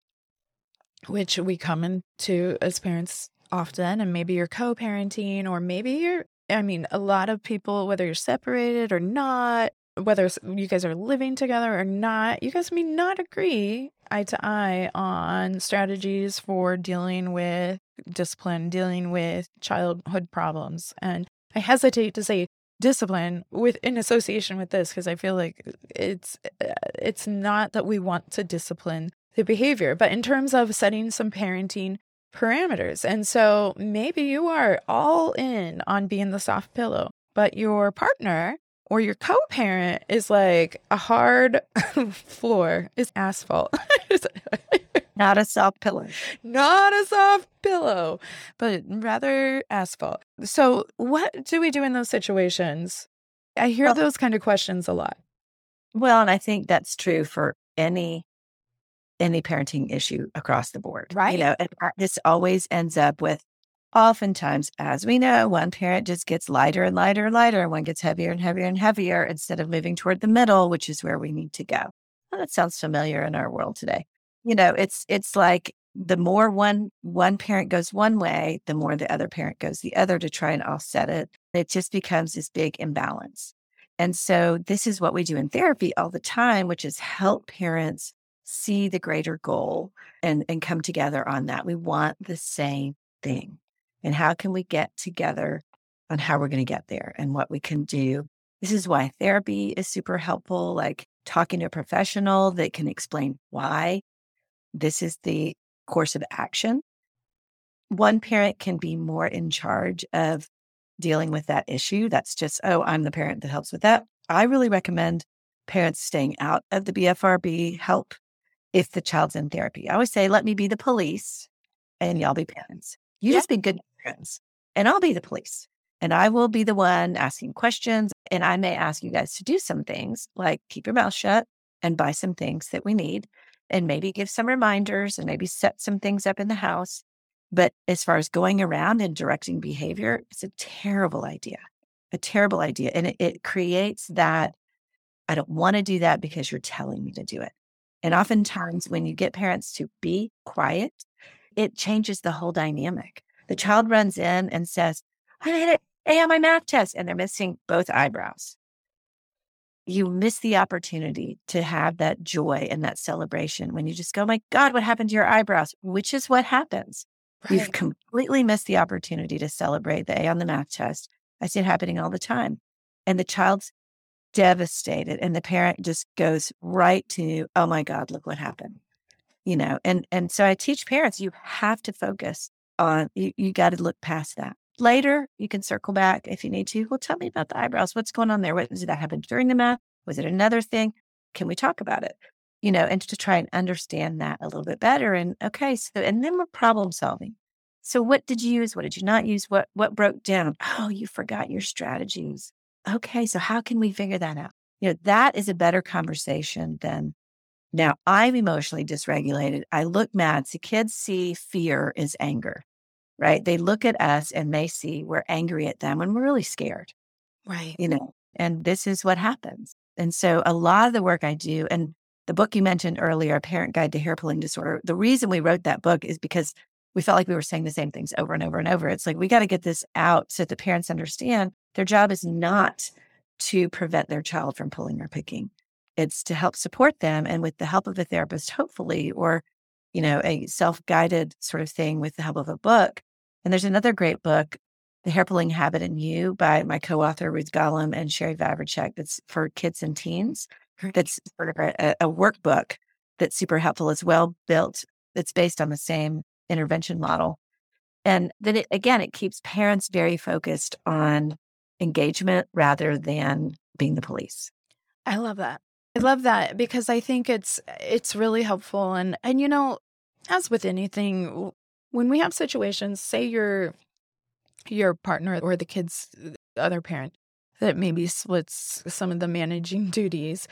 which we come into as parents often, and maybe you're co parenting, or maybe you're, I mean, a lot of people, whether you're separated or not, whether you guys are living together or not, you guys may not agree eye to eye on strategies for dealing with discipline, dealing with childhood problems. And I hesitate to say discipline with in association with this because I feel like it's uh, it's not that we want to discipline the behavior, but in terms of setting some parenting parameters. And so maybe you are all in on being the soft pillow, but your partner or your co parent is like a hard [laughs] floor is asphalt. [laughs] Not a soft pillow. Not a soft pillow, but rather asphalt. So, what do we do in those situations? I hear well, those kind of questions a lot. Well, and I think that's true for any any parenting issue across the board. Right. You know, and this always ends up with oftentimes, as we know, one parent just gets lighter and lighter and lighter, and one gets heavier and heavier and heavier instead of moving toward the middle, which is where we need to go. Well, that sounds familiar in our world today. You know, it's it's like the more one one parent goes one way, the more the other parent goes the other to try and offset it. It just becomes this big imbalance. And so this is what we do in therapy all the time, which is help parents see the greater goal and, and come together on that. We want the same thing. And how can we get together on how we're going to get there and what we can do? This is why therapy is super helpful, like talking to a professional that can explain why this is the course of action. One parent can be more in charge of dealing with that issue. That's just, oh, I'm the parent that helps with that. I really recommend parents staying out of the BFRB help if the child's in therapy. I always say, let me be the police and y'all be parents. You yeah. just be good parents and I'll be the police. And I will be the one asking questions. And I may ask you guys to do some things like keep your mouth shut and buy some things that we need and maybe give some reminders and maybe set some things up in the house. But as far as going around and directing behavior, it's a terrible idea, a terrible idea. And it, it creates that I don't want to do that because you're telling me to do it. And oftentimes, when you get parents to be quiet, it changes the whole dynamic. The child runs in and says, I made it A on my math test, and they're missing both eyebrows. You miss the opportunity to have that joy and that celebration when you just go, My God, what happened to your eyebrows? Which is what happens. Right. You've completely missed the opportunity to celebrate the A on the math test. I see it happening all the time. And the child's devastated. And the parent just goes right to, oh my God, look what happened. You know, and and so I teach parents, you have to focus on you, you got to look past that. Later, you can circle back if you need to. Well, tell me about the eyebrows. What's going on there? What did that happen during the math? Was it another thing? Can we talk about it? You know, and to try and understand that a little bit better. And okay, so and then we're problem solving. So what did you use? What did you not use? What what broke down? Oh, you forgot your strategies. Okay, so how can we figure that out? You know, that is a better conversation than now I'm emotionally dysregulated. I look mad. So kids see fear is anger, right? They look at us and they see we're angry at them when we're really scared. Right. You know, and this is what happens. And so a lot of the work I do, and the book you mentioned earlier, A Parent Guide to Hair Pulling Disorder, the reason we wrote that book is because we felt like we were saying the same things over and over and over. It's like we got to get this out so that the parents understand their job is not to prevent their child from pulling or picking. It's to help support them and with the help of a therapist, hopefully, or, you know, a self-guided sort of thing with the help of a book. And there's another great book, The Hair Pulling Habit and You by my co-author Ruth Golomb and Sherrie Vavrichek that's for kids and teens. That's sort of a, a workbook that's super helpful as well built. It's based on the same intervention model. And then it, again, it keeps parents very focused on engagement rather than being the police. I love that. I love that because I think it's it's really helpful and and you know as with anything when we have situations say your your partner or the kids other parent that maybe splits some of the managing [laughs] duties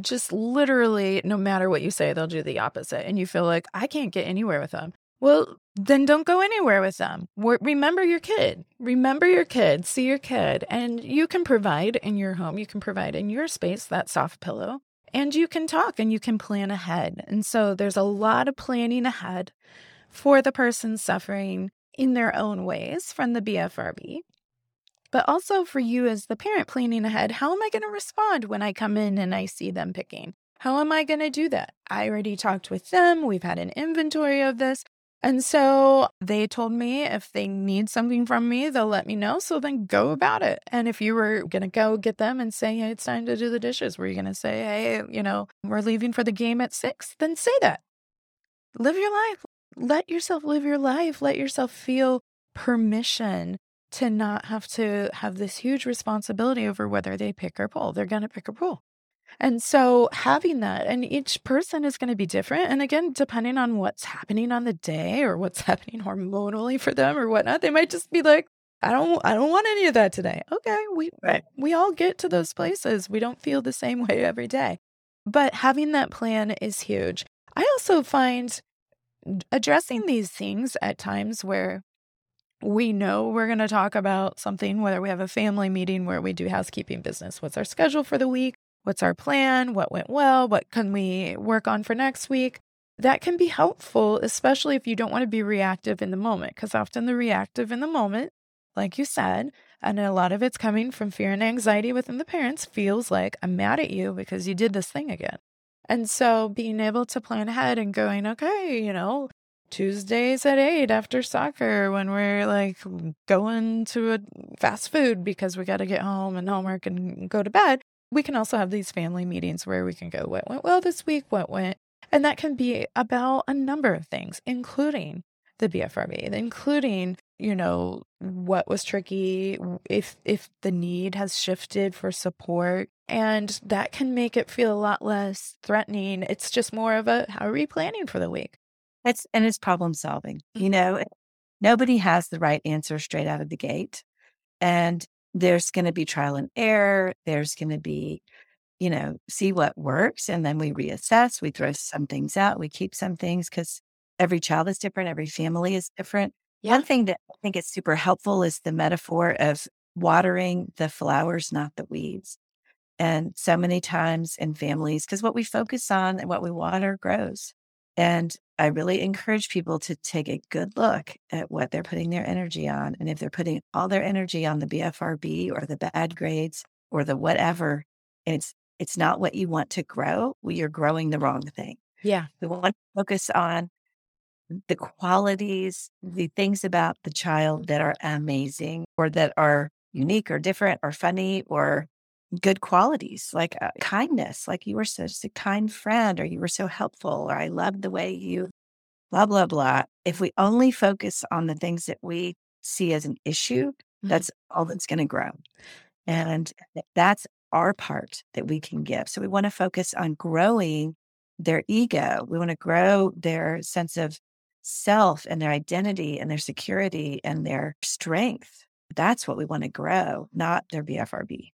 just literally no matter what you say they'll do the opposite and you feel like I can't get anywhere with them well, then don't go anywhere with them. Remember your kid. Remember your kid. See your kid. And you can provide in your home, you can provide in your space that soft pillow, and you can talk and you can plan ahead. And so there's a lot of planning ahead for the person suffering in their own ways from the BFRB. But also for you as the parent planning ahead, how am I going to respond when I come in and I see them picking? How am I going to do that? I already talked with them. We've had an inventory of this. And so they told me if they need something from me, they'll let me know. So then go about it. And if you were going to go get them and say, hey, it's time to do the dishes, were you going to say, hey, you know, we're leaving for the game at six? Then say that. Live your life. Let yourself live your life. Let yourself feel permission to not have to have this huge responsibility over whether they pick or pull. They're going to pick or pull. And so having that, and each person is going to be different. And again, depending on what's happening on the day or what's [laughs] happening hormonally for them or whatnot, they might just be like, I don't I don't want any of that today. Okay, we right. we all get to those places. We don't feel the same way every day. But having that plan is huge. I also find addressing these things at times where we know we're going to talk about something, whether we have a family meeting where we do housekeeping business, what's our schedule for the week, What's our plan? What went well? What can we work on for next week? That can be helpful, especially if you don't want to be reactive in the moment, because often the reactive in the moment, like you said, and a lot of it's coming from fear and anxiety within the parents, feels like I'm mad at you because you did this thing again. And so being able to plan ahead and going, okay, you know, Tuesdays at eight after soccer when we're like going to a fast food because we got to get home and homework and go to bed we can also have these family meetings where we can go, what went well this week? What went? And that can be about a number of things, including the BFRB, including, you know, what was tricky, if if the need has shifted for support. And that can make it feel a lot less threatening. It's just more of a how are we planning for the week? It's and it's problem solving. You mm-hmm. know, nobody has the right answer straight out of the gate. And there's going to be trial and error. There's going to be, you know, see what works. And then we reassess. We throw some things out. We keep some things because every child is different. Every family is different. Yeah. One thing that I think is super helpful is the metaphor of watering the flowers, not the weeds. And so many times in families, because what we focus on and what we water grows. And I really encourage people to take a good look at what they're putting their energy on. And if they're putting all their energy on the BFRB or the bad grades or the whatever, and it's it's not what you want to grow, well, you're growing the wrong thing. Yeah. We want to focus on the qualities, the things about the child that are amazing or that are unique or different or funny or good qualities like uh, kindness, like you were such a kind friend, or you were so helpful, or I loved the way you blah, blah, blah. If we only focus on the things that we see as an issue, mm-hmm. that's all that's going to grow. And that's our part that we can give. So we want to focus on growing their ego. We want to grow their sense of self and their identity and their security and their strength. That's what we want to grow, not their BFRB.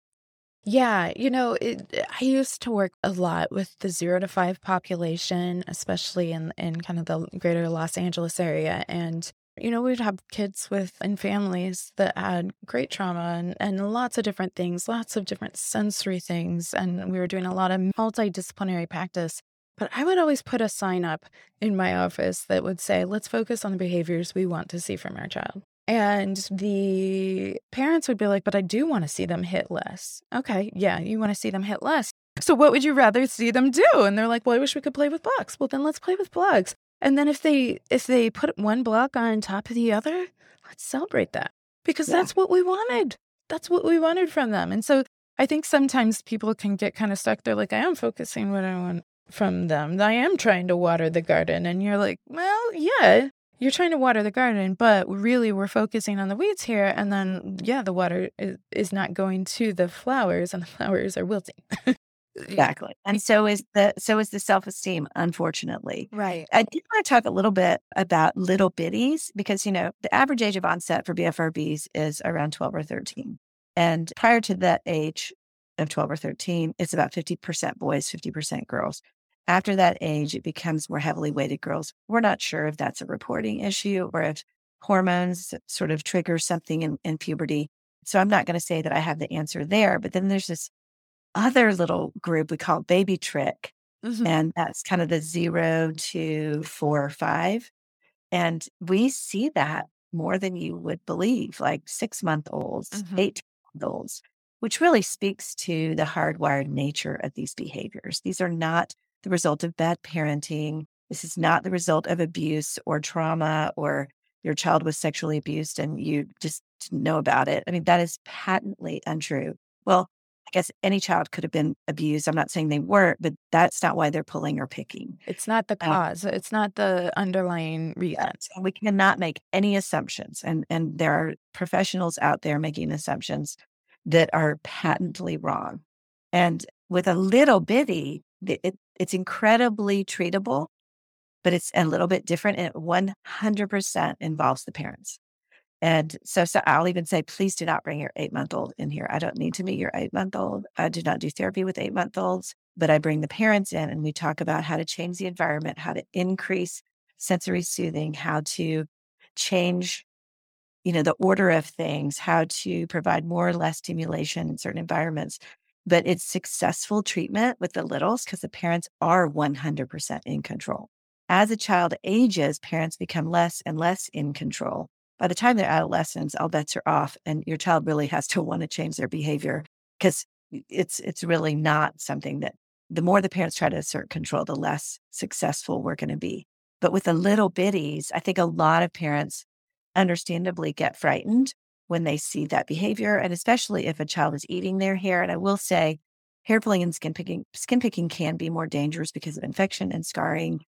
Yeah, you know, it, eh, I used to work a lot with the zero to five population, especially in in kind of the greater Los Angeles area, and you know, we'd have kids with and families that had great trauma and, and lots of different things, lots of different sensory things, and we were doing a lot of multidisciplinary practice. But I would always put a sign up in my office that would say, let's focus on the behaviors we want to see from our child. And the parents would be like, but I do want to see them hit less. Okay, yeah, you want to see them hit less. So what would you rather see them do? And they're like, well, I wish we could play with blocks. Well, then let's play with blocks. And then if they if they put one block on top of the other, let's celebrate that. Because yeah. that's what we wanted. That's what we wanted from them. And so I think sometimes people can get kind of stuck. They're like, I am focusing what I want from them. I am trying to water the garden. And you're like, well, yeah, you're trying to water the garden, but really we're focusing on the weeds here. And then, yeah, the water is, is not going to the flowers and the [laughs] flowers are wilting. [laughs] exactly. And so is the, so is the self-esteem, unfortunately. Right. I do want to talk a little bit about little bitties because, you know, the average age of onset for BFRBs is around 12 or 13. And prior to that age of 12 or 13, it's about 50% boys, 50% girls. After that age, it becomes more heavily weighted girls. We're not sure if that's a reporting issue or if hormones sort of trigger something in, in puberty. So I'm not going to say that I have the answer there. But then there's this other little group we call baby trich. Mm-hmm. And that's kind of the zero to four or five. And we see that more than you would believe, like six month olds, mm-hmm. 18 month olds, which really speaks to the hardwired nature of these behaviors. These are not the result of bad parenting. This is not the result of abuse or trauma or your child was sexually abused and you just didn't know about it. I mean, that is patently untrue. Well, I guess any child could have been abused. I'm not saying they weren't, but that's not why they're pulling or picking. It's not the um cause. Um, it's not the underlying reason. We cannot make any assumptions. And and there are professionals out there making assumptions that are patently wrong. And with a little bitty, it, it's incredibly treatable, but it's a little bit different. And it 100% involves the parents. And so, so I'll even say, please do not bring your eight month old in here. I don't need to meet your eight month old. I do not do therapy with eight month olds, but I bring the parents in and we talk about how to change the environment, how to increase sensory soothing, how to change, you know, the order of things, how to provide more or less stimulation in certain environments but it's successful treatment with the littles because the parents are 100% in control. As a child ages, parents become less and less in control. By the time they're adolescents, all bets are off, and your child really has to [laughs] want to change their behavior because it's it's really not something that the more the parents try to assert control, the less successful we're going to be. But with the little bitties, I think a lot of parents understandably get frightened when they see that behavior, and especially if a child is eating their hair. And I will say, hair pulling and skin picking, skin picking can be more dangerous because of infection and scarring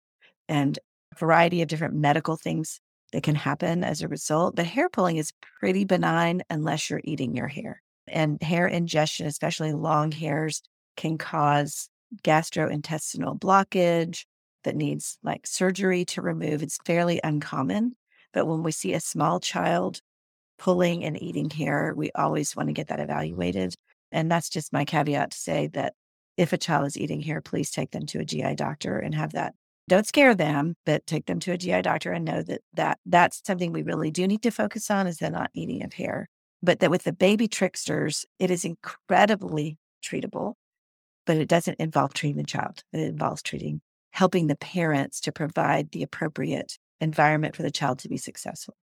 and a variety of different medical things that can happen as a result. But hair pulling is pretty benign unless you're eating your hair. And hair ingestion, especially long hairs, can cause gastrointestinal blockage that needs like surgery to remove. It's fairly uncommon. But when we see a small child pulling and eating hair, we always want to get that mm-hmm. evaluated. And that's just my caveat to say that if a child is eating hair, please take them to a GI doctor and have that. Don't scare them, but take them to a GI doctor and know that, that that's something we really do need to focus on is the not eating of hair. But that with the baby tricksters, it is incredibly treatable, but it doesn't involve treating the child. It involves treating, helping the parents to provide the appropriate environment for the child to be successful.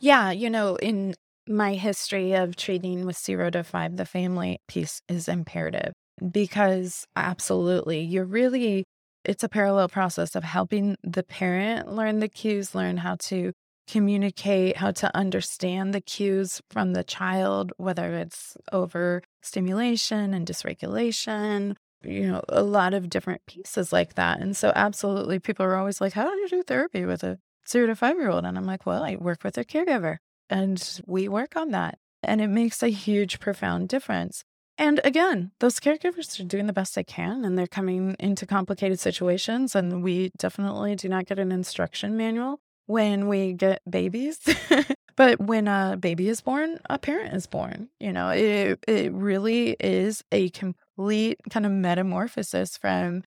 Yeah, you know, in my history of treating with zero to five, the family piece is imperative because absolutely, you're really, it's a parallel process of helping the parent learn the cues, learn how to communicate, how to understand the cues from the child, whether it's overstimulation and dysregulation, you know, a lot of different pieces like that. And so, absolutely, people are always like, How do you do therapy with a zero to five year old? And I'm like, Well, I work with a caregiver and we work on that. And it makes a huge, profound difference. And again, those caregivers are doing the best they can and they're coming into complicated situations. And we definitely do not get an instruction manual when we get babies. [laughs] but when a baby is born, a parent is born. You know, it, it really is a complete kind of metamorphosis from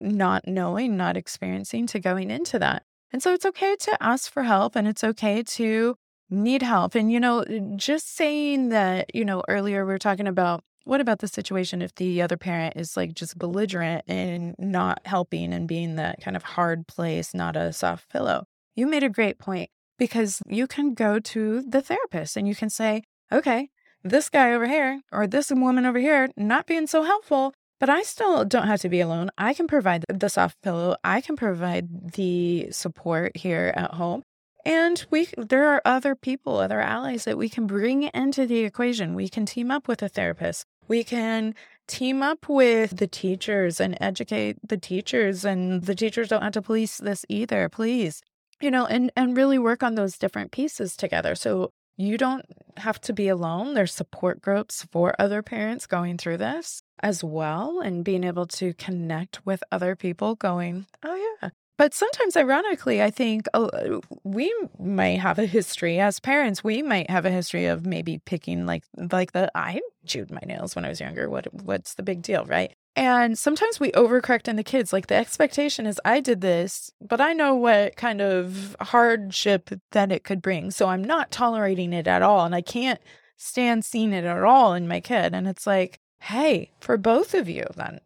not knowing, not experiencing to going into that. And so it's okay to ask for help and it's okay to need help. And, you know, eh, just saying that, you know, earlier we were talking about what about the situation if the other parent is like just belligerent and not helping and being that kind of hard place, not a soft pillow? You made a great point because you can go to the therapist and you can say, okay, this guy over here or this woman over here not being so helpful, but I still don't have to be alone. I can provide the soft pillow. I can provide the support here at home. And we there are other people, other allies that we can bring into the equation. We can team up with a therapist. We can team up with the teachers and educate the teachers and the teachers don't have to police this either, please. You know, and and really work on those different pieces together. So you don't have to be alone. There's support groups for other parents going through this as well and being able to connect with other people going, oh, yeah. But sometimes, ironically, I think oh, uh, we might have a history as parents. We might have a history of maybe picking like like the I chewed my nails when I was younger. What what's the big deal, right? And sometimes we overcorrect in the kids. Like the expectation is, I did this, but I know what kind of hardship that it could bring. So I'm not tolerating it at all. And I can't stand seeing it at all in my kid. And it's like, hey, for both of you, then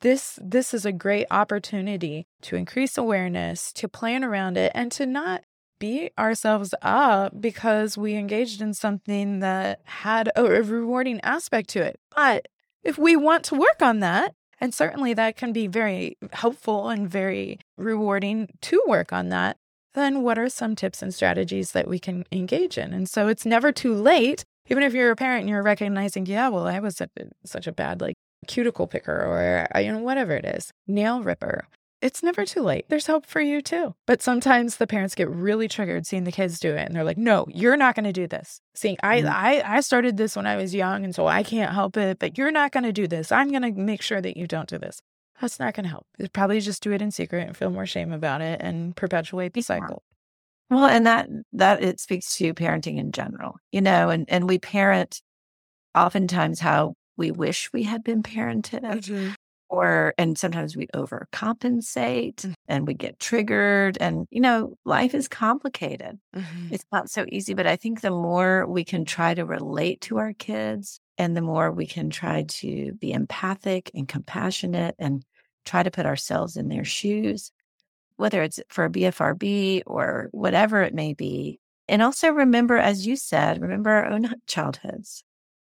this this is a great opportunity to increase awareness, to plan around it, and to not beat ourselves up because we engaged in something that had a rewarding aspect to it. But if we want to work on that, and certainly that can be very helpful and very rewarding to work on that, then what are some tips and strategies that we can engage in? And so it's never too late. Even if you're a parent and you're recognizing, yeah, well, I was such a bad like cuticle picker or you know whatever it is, nail ripper it's never too late. There's hope for you too. But sometimes the parents get really triggered seeing the kids do it and they're like, "No, you're not going to do this." Seeing I mm-hmm. I I started this when I was young and so I can't help it, but you're not going to do this. I'm going to make sure that you don't do this. That's not going to help. It's probably just do it in secret and feel more shame about it and perpetuate the cycle. Well, and that that it speaks to parenting in general. You know, and and we parent oftentimes how we wish we had been parented. Mm-hmm or and sometimes we overcompensate mm-hmm. and we get triggered and you know life is complicated mm-hmm. it's not so easy but i think the more we can try to relate to our kids and the more we can try to be empathic and compassionate and try to put ourselves in their shoes whether it's for a bfrb or whatever it may be and also remember as you said remember our own childhoods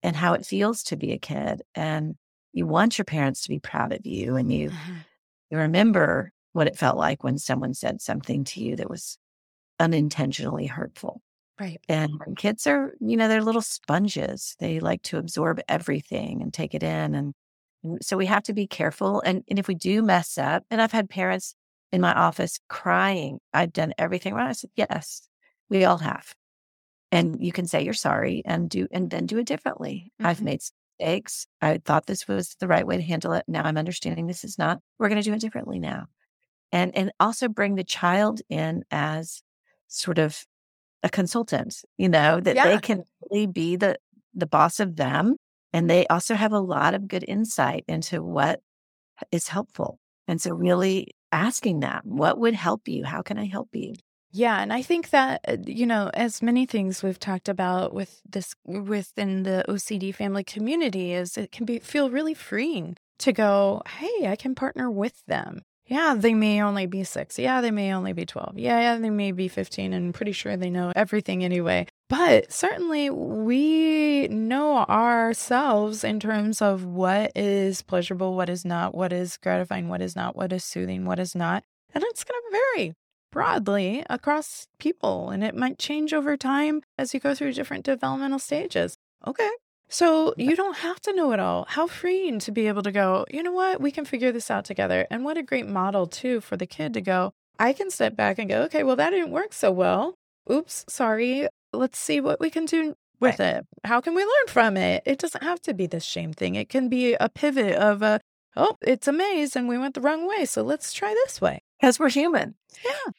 and how it feels to be a kid and you want your parents to be proud of you and you mm-hmm. you remember what it felt like when someone said something to you that was unintentionally hurtful. Right. And kids are you know they're little sponges they like to absorb everything and take it in and, and so we have to be careful and, and if we do mess up and i've had parents in my office crying i've done everything right i said yes we all have and you can say you're sorry and do and then do it differently mm-hmm. i've made mistakes. I thought this was the right way to handle it. Now I'm understanding this is not. We're going to do it differently now. And and also bring the child in as sort of a consultant, you know, that yeah. they can really be the the boss of them and they also have a lot of good insight into what is helpful. And so really asking them, what would help you? How can I help you? Yeah, and I think that uh, you know, as many things we've talked about with this within the OCD family community is it can be feel really freeing to go, "Hey, I can partner with them." Yeah, they may only be 6. Yeah, they may only be 12. Yeah, yeah, they may be 15 and pretty sure they know everything anyway. But certainly we know ourselves in terms of what is pleasurable, what is not, what is gratifying, what is not, what is soothing, what is not. And it's going to vary broadly across people and it might change over time as you go through different developmental stages. Okay. So you don't have to know it all. How freeing to be able to go, you know what, we can figure this out together. And what a great model, too, for the kid to go, I can step back and go, okay, well, that didn't work so well. Oops, sorry. Let's see what we can do with right. it. How can we learn from it? It doesn't have to be this shame thing. It can be a pivot of a, oh, it's a maze and we went the wrong way. So let's try this way. Because we're human. Yeah.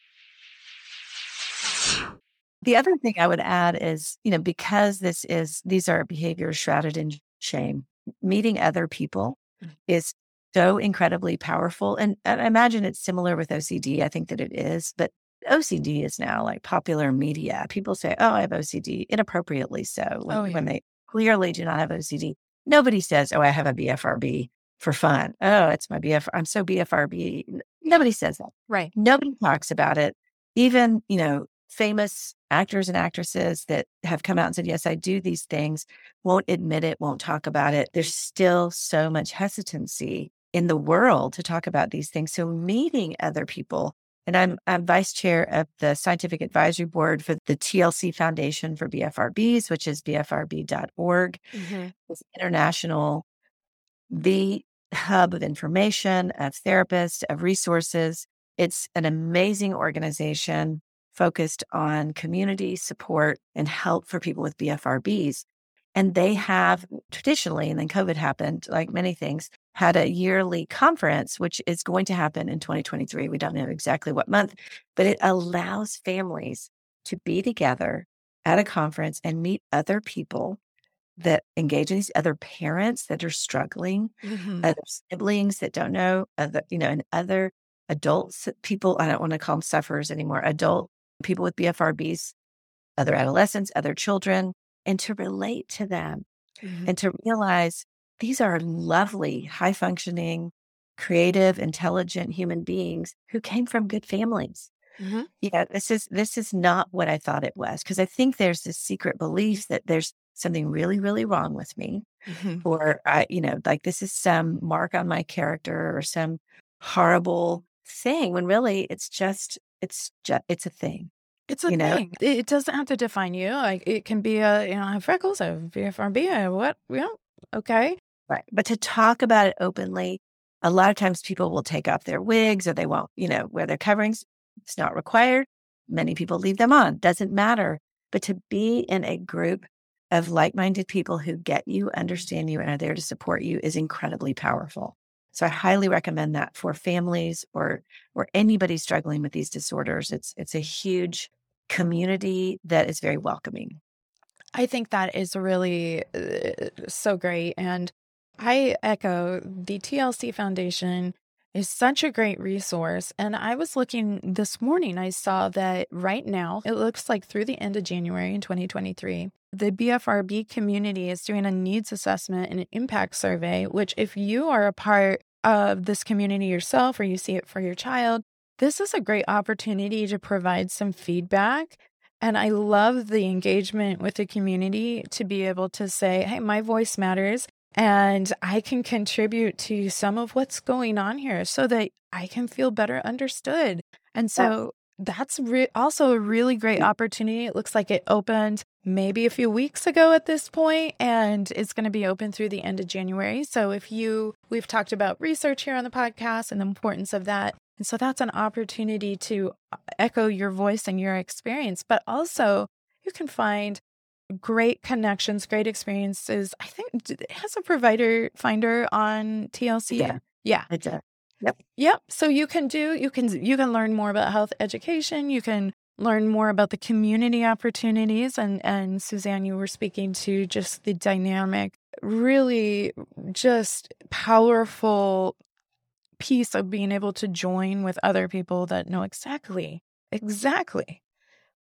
The other thing I would add is, you know, because this is, these are behaviors shrouded in shame, meeting other people mm. is so incredibly powerful. And, and I imagine it's similar with OCD. I think that it is, but OCD is now like popular media. People say, oh, I have OCD, inappropriately so, when, oh, yeah. when they clearly do not have OCD. Nobody says, oh, I have a BFRB for fun. Oh, it's my BF. I'm so BFRB. Nobody says that. Right. Nobody talks about it. Even, you know, famous actors and actresses that have come out and said, Yes, I do these things, won't admit it, won't talk about it. There's still so much hesitancy in the world to talk about these things. So, meeting other people, and I'm, I'm vice chair of the scientific advisory board for the TLC Foundation for BFRBs, which is bfrb.org. Mm-hmm. It's international, the hub of information, of therapists, of resources. It's an amazing organization focused on community support and help for people with BFRBs. And they have traditionally, and then COVID happened, like many things, had a yearly conference, which is going to happen in 2023. We don't know exactly what month, but it allows families to be together at a conference and meet other people that engage in these other parents that are struggling, mm-hmm. other siblings that don't know, other, you know, and other adults, people, I don't want to call them sufferers anymore, adult people with BFRBs, other adolescents, other children, and to relate to them mm-hmm. and to realize these are lovely, high functioning, creative, intelligent human beings who came from good families. Mm-hmm. Yeah, this is this is not what I thought it was because I think there's this secret belief that there's something really, really wrong with me, mm-hmm. or I, you know, like this is some mark on my character or some horrible thing. When really, it's just it's just it's a thing. It's a you know? thing. It doesn't have to define you. Like it can be a you know I have freckles, I have BFRB, I have what you know. Okay, right. But to talk about it openly, a lot of times people will take off their wigs or they won't, you know, wear their coverings. It's not required. Many people leave them on. Doesn't matter. But to be in a group of like-minded people who get you, understand you, and are there to support you is incredibly powerful. So I highly recommend that for families or or anybody struggling with these disorders. It's it's a huge community that is very welcoming. I think that is really uh, so great and I echo the TLC Foundation is such a great resource. And I was looking this morning, I saw that right now, it looks like through the end of January in 2023, the BFRB community is doing a needs assessment and an impact survey, which, if you are a part of this community yourself or you see it for your child, this is a great opportunity to provide some feedback. And I love the engagement with the community to be able to say, hey, my voice matters and I can contribute to some of what's going on here so that I can feel better understood. And so that's re- also a really great opportunity. It looks like it opened maybe a few weeks ago at this point and it's going to be open through the end of January. So if you we've talked about research here on the podcast and the importance of that. And so that's an opportunity to uh, echo your voice and your experience, but also you can find great connections, great experiences. I think it has a provider finder on TLC. Yeah. Yeah. It does. Yep. Yep. So you can do you can you can learn more about health education. You can learn more about the community opportunities and and Suzanne you were speaking to just the dynamic really just powerful piece of being able to join with other people that know exactly exactly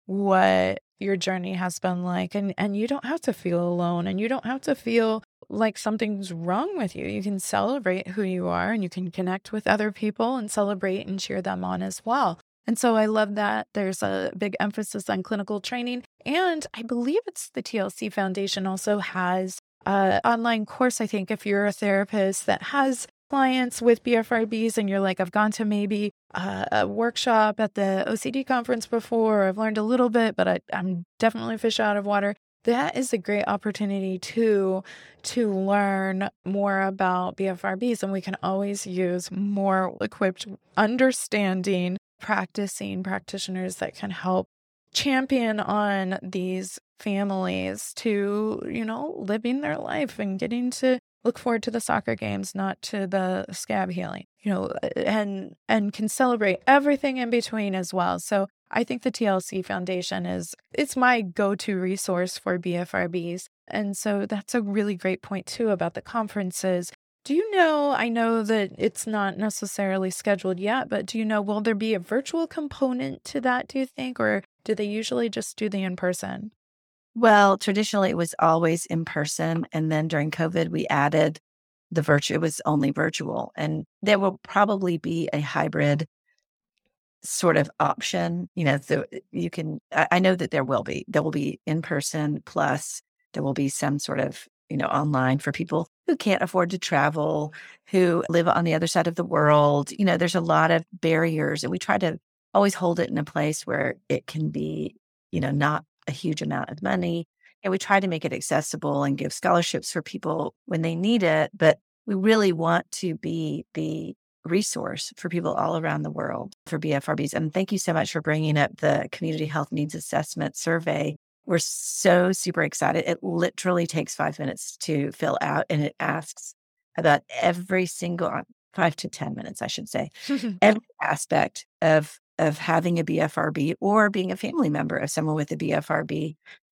what your journey has been like and and you don't have to feel alone and you don't have to feel like something's wrong with you. You can celebrate who you are and you can connect with other people and celebrate and cheer them on as well. And so I love that there's a big emphasis on clinical training. And I believe it's the TLC Foundation also has an online course, I think, if you're a therapist that has clients with BFRBs and you're like, I've gone to maybe a, workshop at the OCD conference before, I've learned a little bit, but I, I'm definitely fish out of water. That is a great opportunity too to learn more about BFRBs, and we can always use more equipped, understanding, practicing practitioners that can help champion on these families to, you know, living their life and getting to look forward to the soccer games, not to the scab healing, you know, and and can celebrate everything in between as well. So I think the TLC Foundation is it's my go-to resource for BFRBs. And so that's a really great point too about the conferences. Do you know, I know that it's not necessarily scheduled yet, but do you know will there be a virtual component to that do you think or do they usually just do the in-person? Well, traditionally it was always in person. And then during COVID, we added the virtual, it was only virtual. And there will probably be a hybrid sort of option. You know, so eh, you can, I know that there will be, there will be in person plus there will be some sort of, you know, online for people who can't afford to travel, who live on the other side of the world. You know, there's a lot of barriers and we try to always hold it in a place where it can be, you know, not a huge amount of money. And we try to make it accessible and give scholarships for people when they need it. But we really want to be the resource for people all around the world for BFRBs. And thank you so much for bringing up the Community Health Needs Assessment Survey. We're so super excited. It literally takes five minutes to fill out and it asks about every single five to 10 minutes, I should say, every [laughs] aspect of of having a BFRB or being a family member of someone with a BFRB.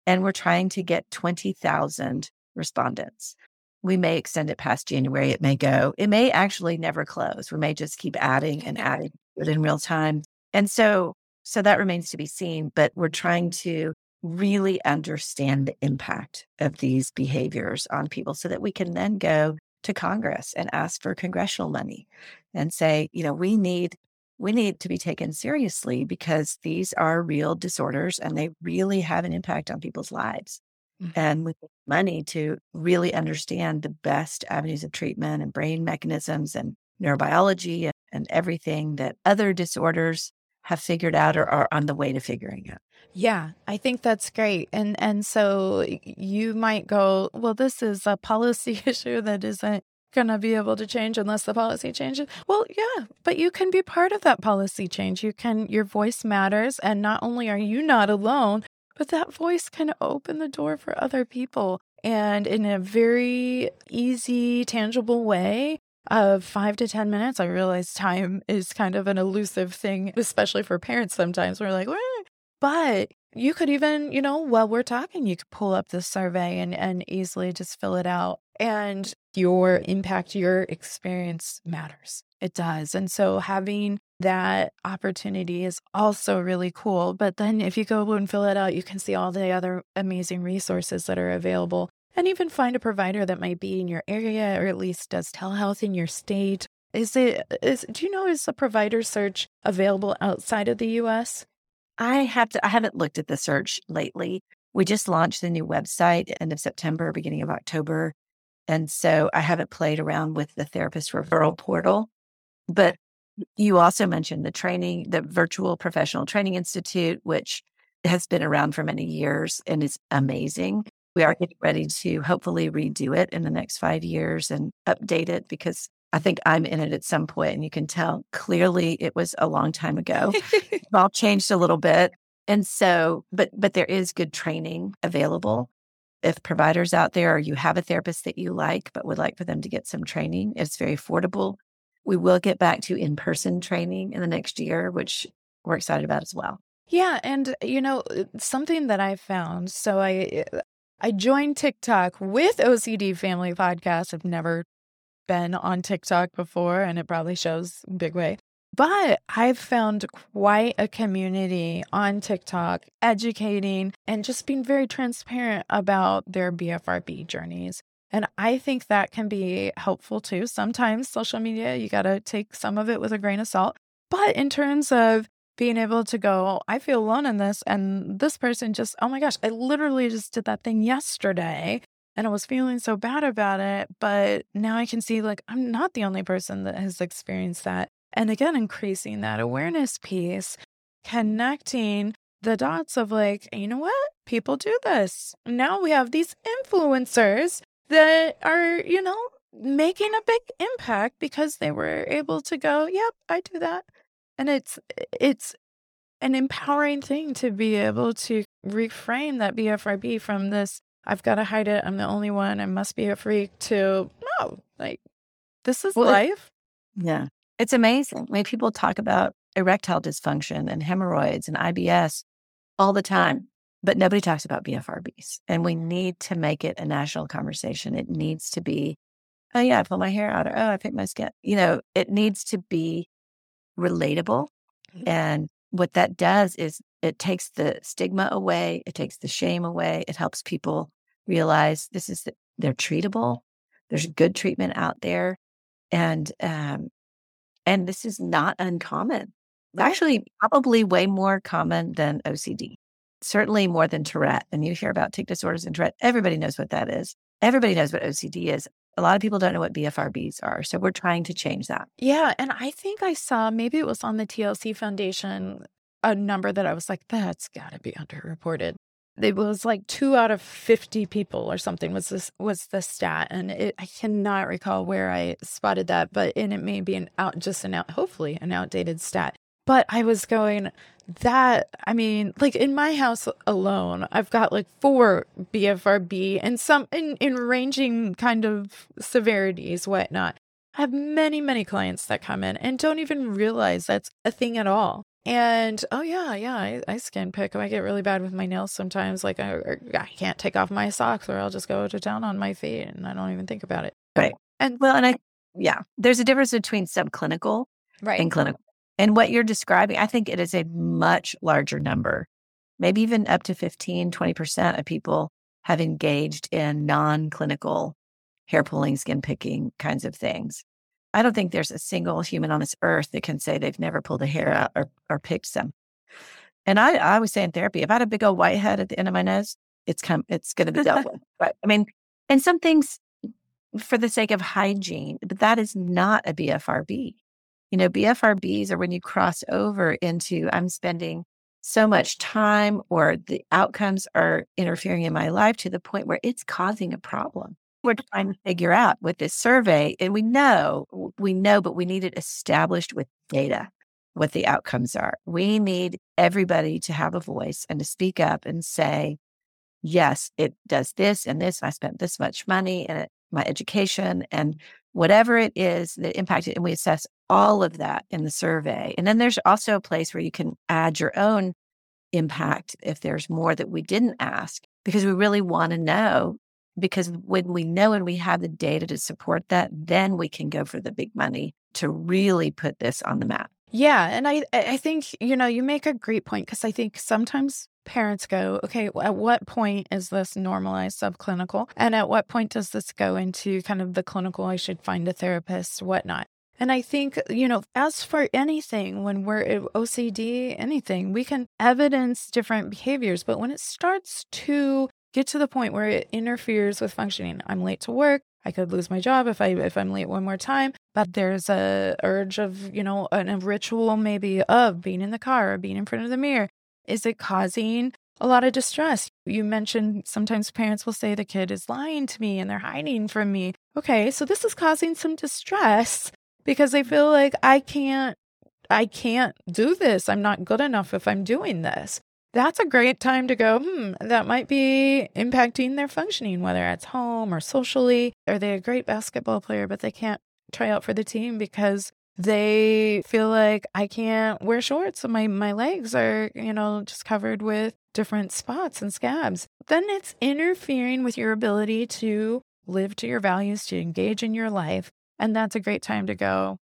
And we're trying to get 20,000 respondents. We may extend it past January. It may go, it may actually never close. We may just keep adding and adding it in real time. And so, so that remains to be seen, but we're trying to really understand the impact of these behaviors on people so that we can then go to Congress and ask for congressional money and say, you know, we need we need to be taken seriously because these are real disorders and they really have an impact on people's lives. Mm-hmm. And with money to really understand the best avenues of treatment and brain mechanisms and neurobiology and, and everything that other disorders have figured out or are on the way to figuring out. Yeah, I think that's great. And and so you might go, well, this is a policy [laughs] issue that isn't going to be able to change unless the policy changes. Well, yeah, but you can be part of that policy change. You can, your voice matters. And not only are you not alone, but that voice can open the door for other people. And in a very easy, tangible way, of five to 10 minutes. I realize time is kind of an elusive thing, especially for parents sometimes. We're like, but you could even, you know, while we're talking, you could pull up this survey and, and easily just fill it out. And your impact, your experience matters. It does. And so having that opportunity is also really cool. But then if you go and fill it out, you can see all the other amazing resources that are available and even find a provider that might be in your area or at least does telehealth in your state. Is it is do you know is a provider search available outside of the US? I have to I haven't looked at the search lately. We just launched the new website end of September, beginning of October. And so I haven't played around with the therapist referral portal. But you also mentioned the training, the Virtual Professional Training Institute, which has been around for many years and is amazing. We are getting ready to hopefully redo it in the next five years and update it because I think I'm in it at some point, and you can tell clearly it was a long time ago. [laughs] it's all changed a little bit, and so, but but there is good training available if providers out there or you have a therapist that you like but would like for them to get some training, it's very affordable. We will get back to in person training in the next year, which we're excited about as well. Yeah. And, you know, uh, something that I found so I, uh, I joined TikTok with OCD Family Podcast. I've never been on TikTok before, and it probably shows big way. But I've found quite a community on TikTok educating and just being very transparent about their BFRB journeys. And I think that can be helpful too. Sometimes social media, you got to take some of it with a grain of salt. But in terms of being able to go, I feel alone in this. And this person just, oh my gosh, I literally just did that thing yesterday. and I was feeling so bad about it. But now I can see like I'm not the only person that has experienced that. And again, increasing that awareness piece, connecting the dots of like, you know what? People do this. Now we have these influencers that are, you know, making a big impact because they were able to go, yep, I do that. And it's it's an empowering thing to be able to reframe that BFRB from this I've got to hide it. I'm the only one. I must be a freak to no, like this is well, life. Yeah. It's amazing. I mean, people talk about erectile dysfunction and hemorrhoids and IBS all the time, but nobody talks about BFRBs. And we need to make it a national conversation. It needs to be, oh, yeah, I pull my hair out, or oh, I pick my skin. You know, it needs to be relatable. Mm-hmm. And what that does is it takes the stigma away, it takes the shame away, it helps people realize this is they're treatable. There's good treatment out there, and um, and this is not uncommon. Actually, probably way more common than OCD. Certainly more than Tourette. And you hear about tic disorders and Tourette. Everybody knows what that is. Everybody knows what OCD is. A lot of people don't know what BFRBs are. So we're trying to change that. Yeah. And I think I saw maybe it was on the TLC Foundation a number that I was like, that's got to be underreported. It was like two out of 50 people or something was this was the stat. And it, I cannot recall where I spotted that, but and it may be an out just an out hopefully an outdated stat. But I was going, that, I mean, like in my house alone, I've got like four BFRB and some in, in ranging kind of severities, whatnot. I have many, many clients that come in and don't even realize that's a thing at all. And oh yeah, yeah, I, I skin pick. I get really bad with my nails sometimes. Like I, er, I can't take off my socks, or I'll just go to town on my feet, and I don't even think about it. Right. And well, and I, yeah, there's a difference between subclinical right. and clinical. And what you're describing, I think it is a much larger number, maybe even up to 15, 20% of people have engaged in non clinical hair pulling, skin picking kinds of things. I don't think there's a single human on this earth that can say they've never pulled a hair out or, or picked some. And I, I always say in therapy, if I had a big old white head at the end of my nose, it's come, it's going to be dealt with. [laughs] Right. I mean, and some things for the sake of hygiene, but that is not a BFRB. You know, BFRBs are when you cross over into I'm spending so much time or the outcomes are interfering in my life to the point where it's causing a problem. We're trying to figure out with this survey, and we know, we know, but we need it established with data what the outcomes are. We need everybody to have a voice and to speak up and say, yes, it does this and this. And I spent this much money and my education and whatever it is that impacted. And we assess all of that in the survey. And then there's also a place where you can add your own impact if there's more that we didn't ask, because we really want to know. Because when we know and we have the data to support that, then we can go for the big money to really put this on the map. Yeah. And I, I think, you know, you make a great point because I think sometimes parents go, okay, at what point is this normalized subclinical? And at what point does this go into kind of the clinical, I should find a therapist, whatnot? And I think, you know, as for anything, when we're eh, OCD, anything, we can evidence different behaviors. But when it starts to get to the point where it interferes with functioning, I'm late to work. I could lose my job if I if I'm late one more time. But there's a urge of, you know, an, a ritual maybe of being in the car or being in front of the mirror. Is it causing a lot of distress? You mentioned sometimes parents will say the kid is lying to me and they're hiding from me. Okay, so this is causing some distress because they feel like I can't I can't do this. I'm not good enough if I'm doing this. That's a great time to go, hmm, that might be impacting their functioning, whether it's home or socially. Are they a great basketball player, but they can't try out for the team because they feel like I can't wear shorts. My, my legs are, you know, just covered with different spots and scabs. Then it's interfering with your ability to live to your values, to engage in your life. And that's a great time to go,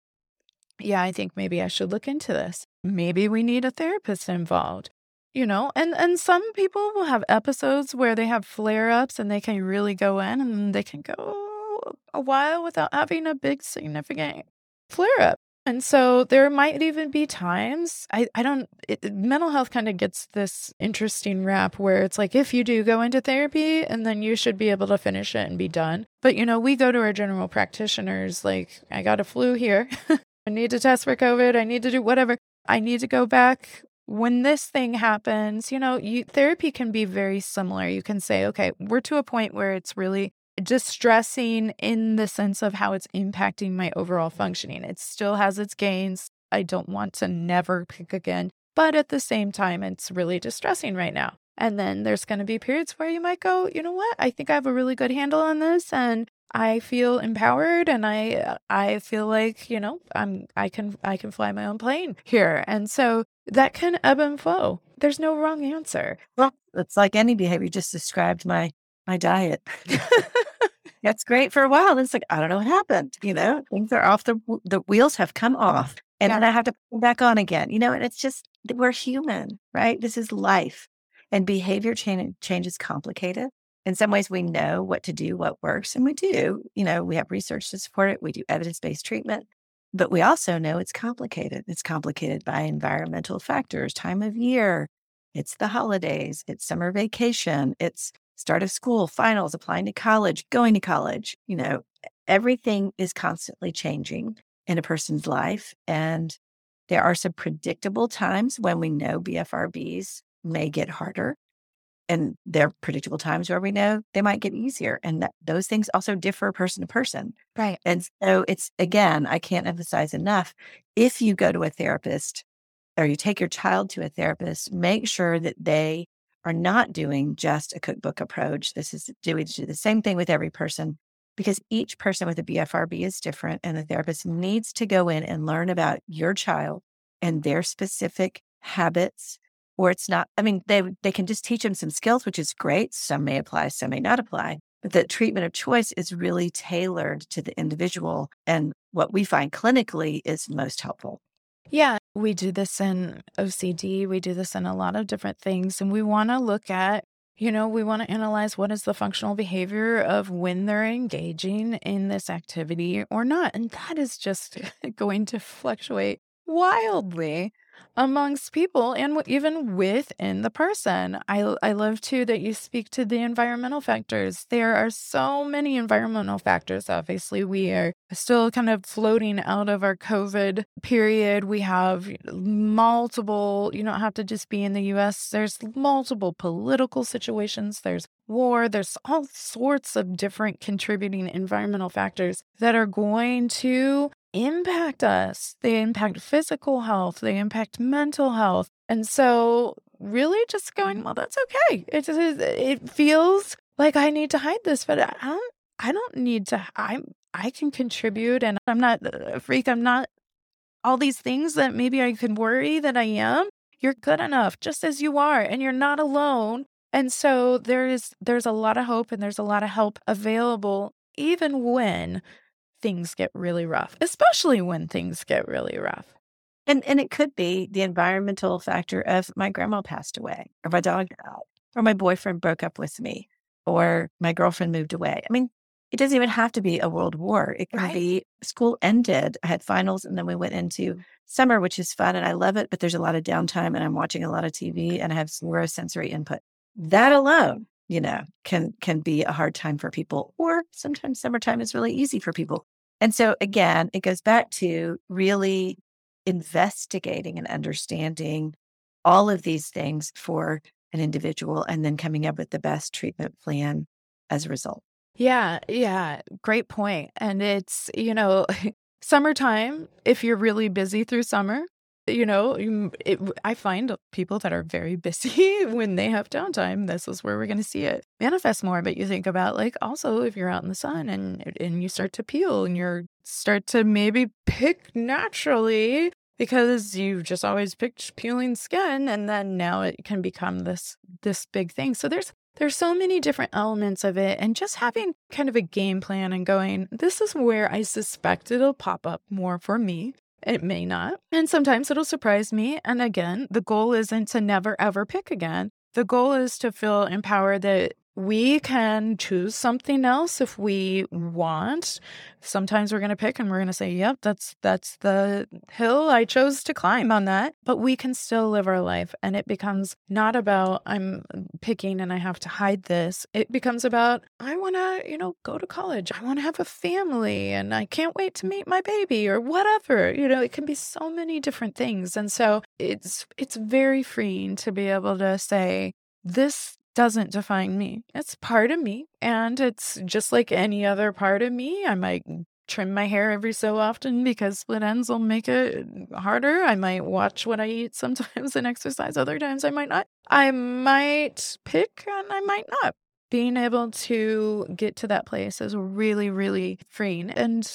yeah, I think maybe I should look into this. Maybe we need a therapist involved. You know, and and some people will have episodes where they have flare-ups and they can really go in and they can go a while without having a big significant flare up. And so there might even be times I, I don't, it, mental health kind of gets this interesting rap where it's like, if you do go into therapy and then you should be able to finish it and be done. But, you know, we go to our general practitioners like, I got a flu here. [laughs] I need to test for COVID. I need to do whatever. I need to go back when this thing happens, you know, you, therapy can be very similar. You can say, okay, we're to a point where it's really distressing in the sense of how it's impacting my overall functioning. It still has its gains. I don't want to never pick again. But at the same time, it's really distressing right now. And then there's going to be periods where you might go, you know what? I think I have a really good handle on this and I feel empowered and I uh, I feel like, you know, I'm I can I can fly my own plane here. And so that can ebb and flow. There's no wrong answer. Well, it's like any behavior. You just described my my diet. [laughs] That's great for a while. And it's like, I don't know what happened. You know, things are off the the wheels have come off. And yeah. then I have to put them back on again. You know, and it's just we're human, right? This is life. And behavior change, change is complicated. In some ways, we know what to do, what works, and we do. You know, we have research to support it. We do evidence based treatment, but we also know it's complicated. It's complicated by environmental factors, time of year, it's the holidays, it's summer vacation, it's start of school, finals, applying to college, going to college. You know, everything is constantly changing in a person's life. And there are some predictable times when we know BFRBs may get harder. And there are predictable times where we know they might get easier. And that those things also differ person to person. Right. And so it's, again, I can't emphasize enough. If you go to a therapist or you take your child to a therapist, make sure that they are not doing just a cookbook approach. This is doing do the same thing with every person because each person with a BFRB is different and the therapist needs to go in and learn about your child and their specific habits or it's not I mean they they can just teach them some skills which is great some may apply some may not apply but the treatment of choice is really tailored to the individual and what we find clinically is most helpful. Yeah, we do this in OCD, we do this in a lot of different things. And we want to look at, you know, we want to analyze what is the functional behavior of when they're engaging in this activity or not. And that is just [laughs] going to fluctuate wildly amongst people and even within the person. I I love too that you speak to the environmental factors. There are so many environmental factors. Obviously, we are still kind of floating out of our COVID period. We have multiple, you don't have to just be in the US. There's multiple political situations. There's war. There's all sorts of different contributing environmental factors that are going to impact us. They impact physical health, they impact mental health. And so, really just going, well, that's okay. It, it, it feels like I need to hide this, but I don't, I don't need to. I'm, I can contribute and I'm not uh, a freak. I'm not all these things that maybe I can worry that I am. You're good enough just as you are, and you're not alone. And so there is there's a lot of hope and there's a lot of help available even when things get really rough, especially when things get really rough. And and it could be the environmental factor of my grandma passed away, or my dog died, or my boyfriend broke up with me, or my girlfriend moved away. I mean, it doesn't even have to be a world war. It can right. be school ended. I had finals and then we went into summer, which is fun and I love it, but there's a lot of downtime and I'm watching a lot of TV and I have zero sensory input. That alone, you know, can can be a hard time for people. Or sometimes summertime is really easy for people. And so again, it goes back to really investigating and understanding all of these things for an individual and then coming up with the best treatment plan as a result. Yeah, yeah, great point. And it's, you know, [laughs] summertime, if you're really busy through summer, you know, um, it, I find people that are very busy [laughs] when they have downtime. This is where we're going to see it manifest more. But you think about like also if you're out in the sun and and you start to peel and you start to maybe pick naturally because you've just always picked peeling skin, and then now it can become this this big thing. So there's there's so many different elements of it and just having kind of a game plan and going this is where i suspect it'll pop up more for me it may not. And sometimes it'll surprise me. And again, the goal isn't to never ever pick again. The goal is to feel empowered that we can choose something else if we want. Sometimes we're going to pick and we're going to say, "Yep, that's that's the hill I chose to climb on that." But we can still live our life and it becomes not about I'm picking and I have to hide this. It becomes about I want to, you know, go to college. I want to have a family and I can't wait to meet my baby or whatever. You know, it can be so many different things. And so it's it's very freeing to be able to say this doesn't define me. It's part of me. And it's just like any other part of me. I might trim my hair every so often because split ends will make it harder. I might watch what I eat [laughs] sometimes and exercise other times I might not. I might pick and I might not. Being able to get to that place is really, really freeing and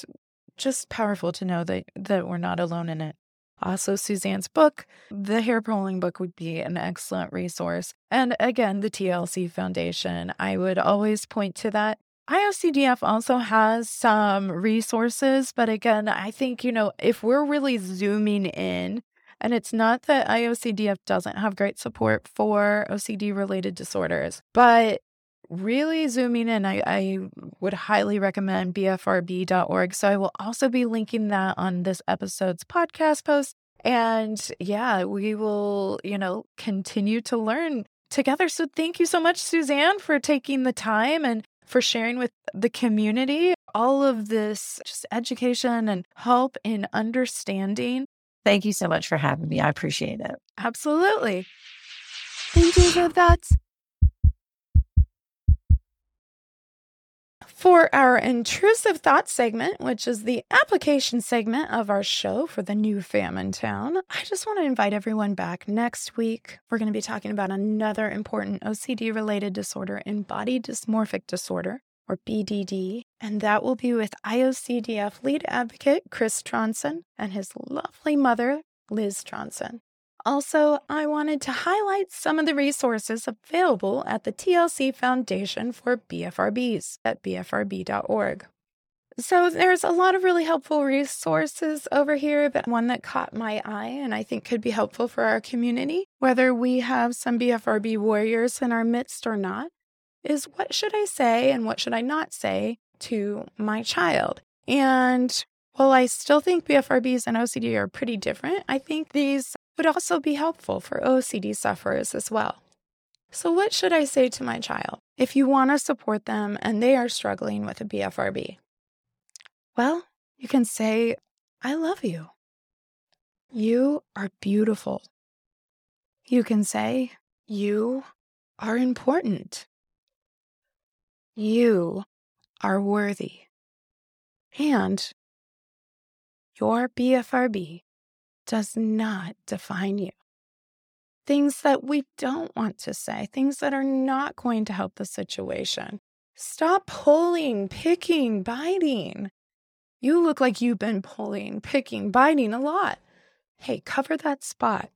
just powerful to know that that we're not alone in it. Also, Suzanne's book, the hair pulling book, would be an excellent resource. And again, the TLC Foundation, I would always point to that. IOCDF also has some resources, but again, I think, you know, if we're really zooming in, and it's not that IOCDF doesn't have great support for OCD related disorders, but really zooming in, I, I would highly recommend BFRB.org. So I will also be linking that on this episode's podcast post. And yeah, we will, you know, continue to learn together. So thank you so much, Suzanne, for taking the time and for sharing with the community all of this just education and help in understanding. Thank you so much for having me. I appreciate it. Absolutely. Thank you for that. For our intrusive thought segment, which is the application segment of our show for the new fam in town, I just want to invite everyone back next week. We're going to be talking about another important OCD related disorder in body dysmorphic disorder, or BDD, and that will be with IOCDF lead advocate Chris Trondsen and his lovely mother, Liz Trondsen. Also, I wanted to highlight some of the resources available at the TLC Foundation for BFRBs at bfrb.org. So, there's a lot of really helpful resources over here, but one that caught my eye and I think could be helpful for our community, whether we have some BFRB warriors in our midst or not, is what should I say and what should I not say to my child? And while I still think BFRBs and OCD are pretty different, I think these would also be helpful for OCD sufferers as well. So, what should I say to my child if you want to support them and they are struggling with a BFRB? Well, you can say, I love you. You are beautiful. You can say, You are important. You are worthy. And your BFRB does not define you. Things that we don't want to say, things that are not going to help the situation. Stop pulling, picking, biting. You look like you've been pulling, picking, biting a lot. Hey, cover that spot.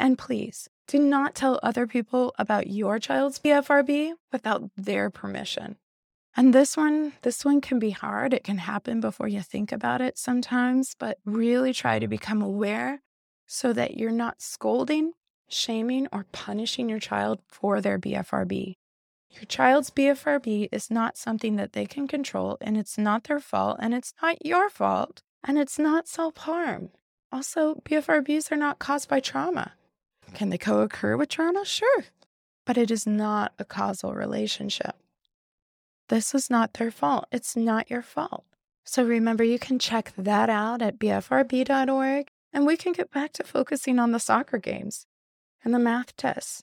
And please do not tell other people about your child's BFRB without their permission. And this one, this one can be hard. It can happen before you think about it sometimes, but really try to become aware so that you're not scolding, shaming, or punishing your child for their BFRB. Your child's BFRB is not something that they can control, and it's not their fault, and it's not your fault, and it's not self harm. Also, BFRBs are not caused by trauma. Can they co occur with trauma? Sure, but it is not a causal relationship. This is not their fault. It's not your fault. So remember, you can check that out at bfrb.org, and we can get back to focusing on the soccer games and the math tests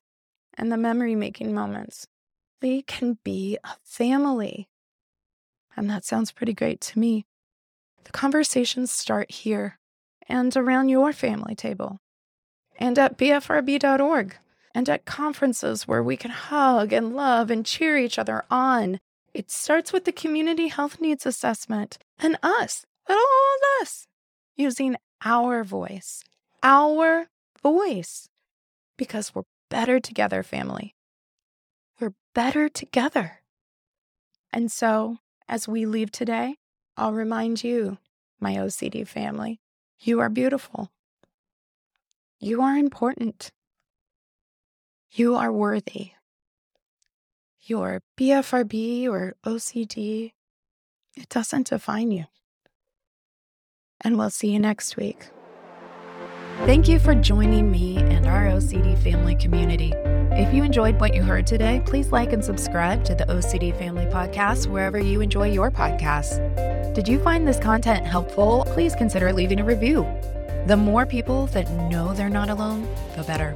and the memory making moments. We can be a family. And that sounds pretty great to me. The conversations start here and around your family table and at bfrb.org and at conferences where we can hug and love and cheer each other on it starts with the community health needs assessment and us, all of us, using our voice, our voice, because we're better together, family. We're better together. And so, as we leave today, I'll remind you, my OCD family, you are beautiful. You are important. You are worthy. Your BFRB or OCD, it doesn't define you. And we'll see you next week. Thank you for joining me and our OCD family community. If you enjoyed what you heard today, please like and subscribe to the OCD Family Podcast wherever you enjoy your podcasts. Did you find this content helpful? Please consider leaving a review. The more people that know they're not alone, the better.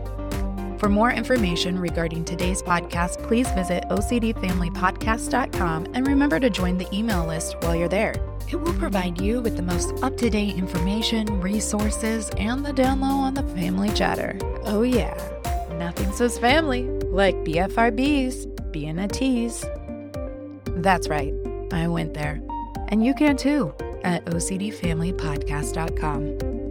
For more information regarding today's podcast, please visit OCDFamilyPodcast.com and remember to join the email list while you're there. It will provide you with the most up to date information, resources, and the down low on the family chatter. Oh, yeah, nothing says family like BFRBs being a tease. That's right, I went there. And you can too at OCDFamilyPodcast.com.